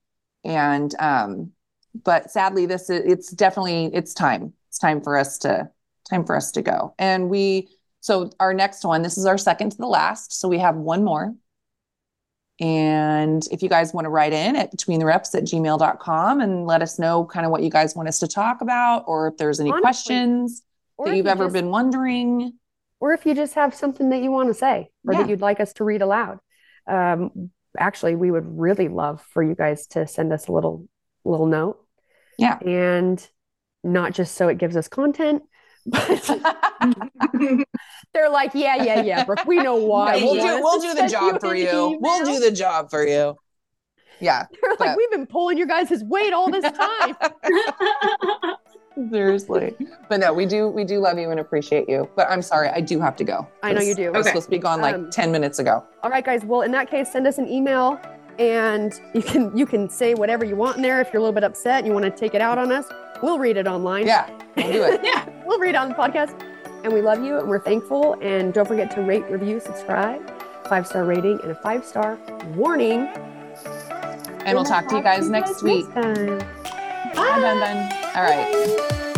Speaker 5: And, um, but sadly, this is, it's definitely, it's time. It's time for us to, time for us to go. And we, so our next one, this is our second to the last. So we have one more. And if you guys want to write in at between the reps at gmail.com and let us know kind of what you guys want us to talk about, or if there's any
Speaker 3: Honestly,
Speaker 5: questions that you've
Speaker 3: you
Speaker 5: ever
Speaker 3: just-
Speaker 5: been wondering.
Speaker 3: or if you just have something that you want to say or
Speaker 5: Yeah.
Speaker 3: that you'd like us to read aloud. Um, actually, we would really love for you guys to send us a little little note.
Speaker 5: Yeah.
Speaker 3: And not just so it gives us content, <laughs> they're like, yeah, yeah, yeah, Brooke, we know <laughs> why.
Speaker 5: we'll do, we'll do the job for you. We'll do the job for you. Yeah, <laughs>
Speaker 3: They're like, we've been pulling your guys' weight all this time.
Speaker 5: seriously. But no, we do, we do love you and appreciate you. But I'm sorry, I do have to go.
Speaker 3: I know you do.
Speaker 5: I was
Speaker 4: Okay.
Speaker 5: supposed to be gone like
Speaker 3: Um,
Speaker 5: 10 minutes ago.
Speaker 3: All right, guys. Well, in that case, send us an email and you can you can say whatever you want in there. If you're a little bit upset and you want to take it out on us, we'll read it online.
Speaker 5: Yeah, we'll do it. <laughs>
Speaker 4: yeah.
Speaker 3: we'll read it on the podcast. And we love you and we're thankful. And don't forget to rate, review, subscribe, five star rating, and a five star warning.
Speaker 5: And we'll talk to you guys next week.
Speaker 3: time.
Speaker 5: Bye, Bun. All right.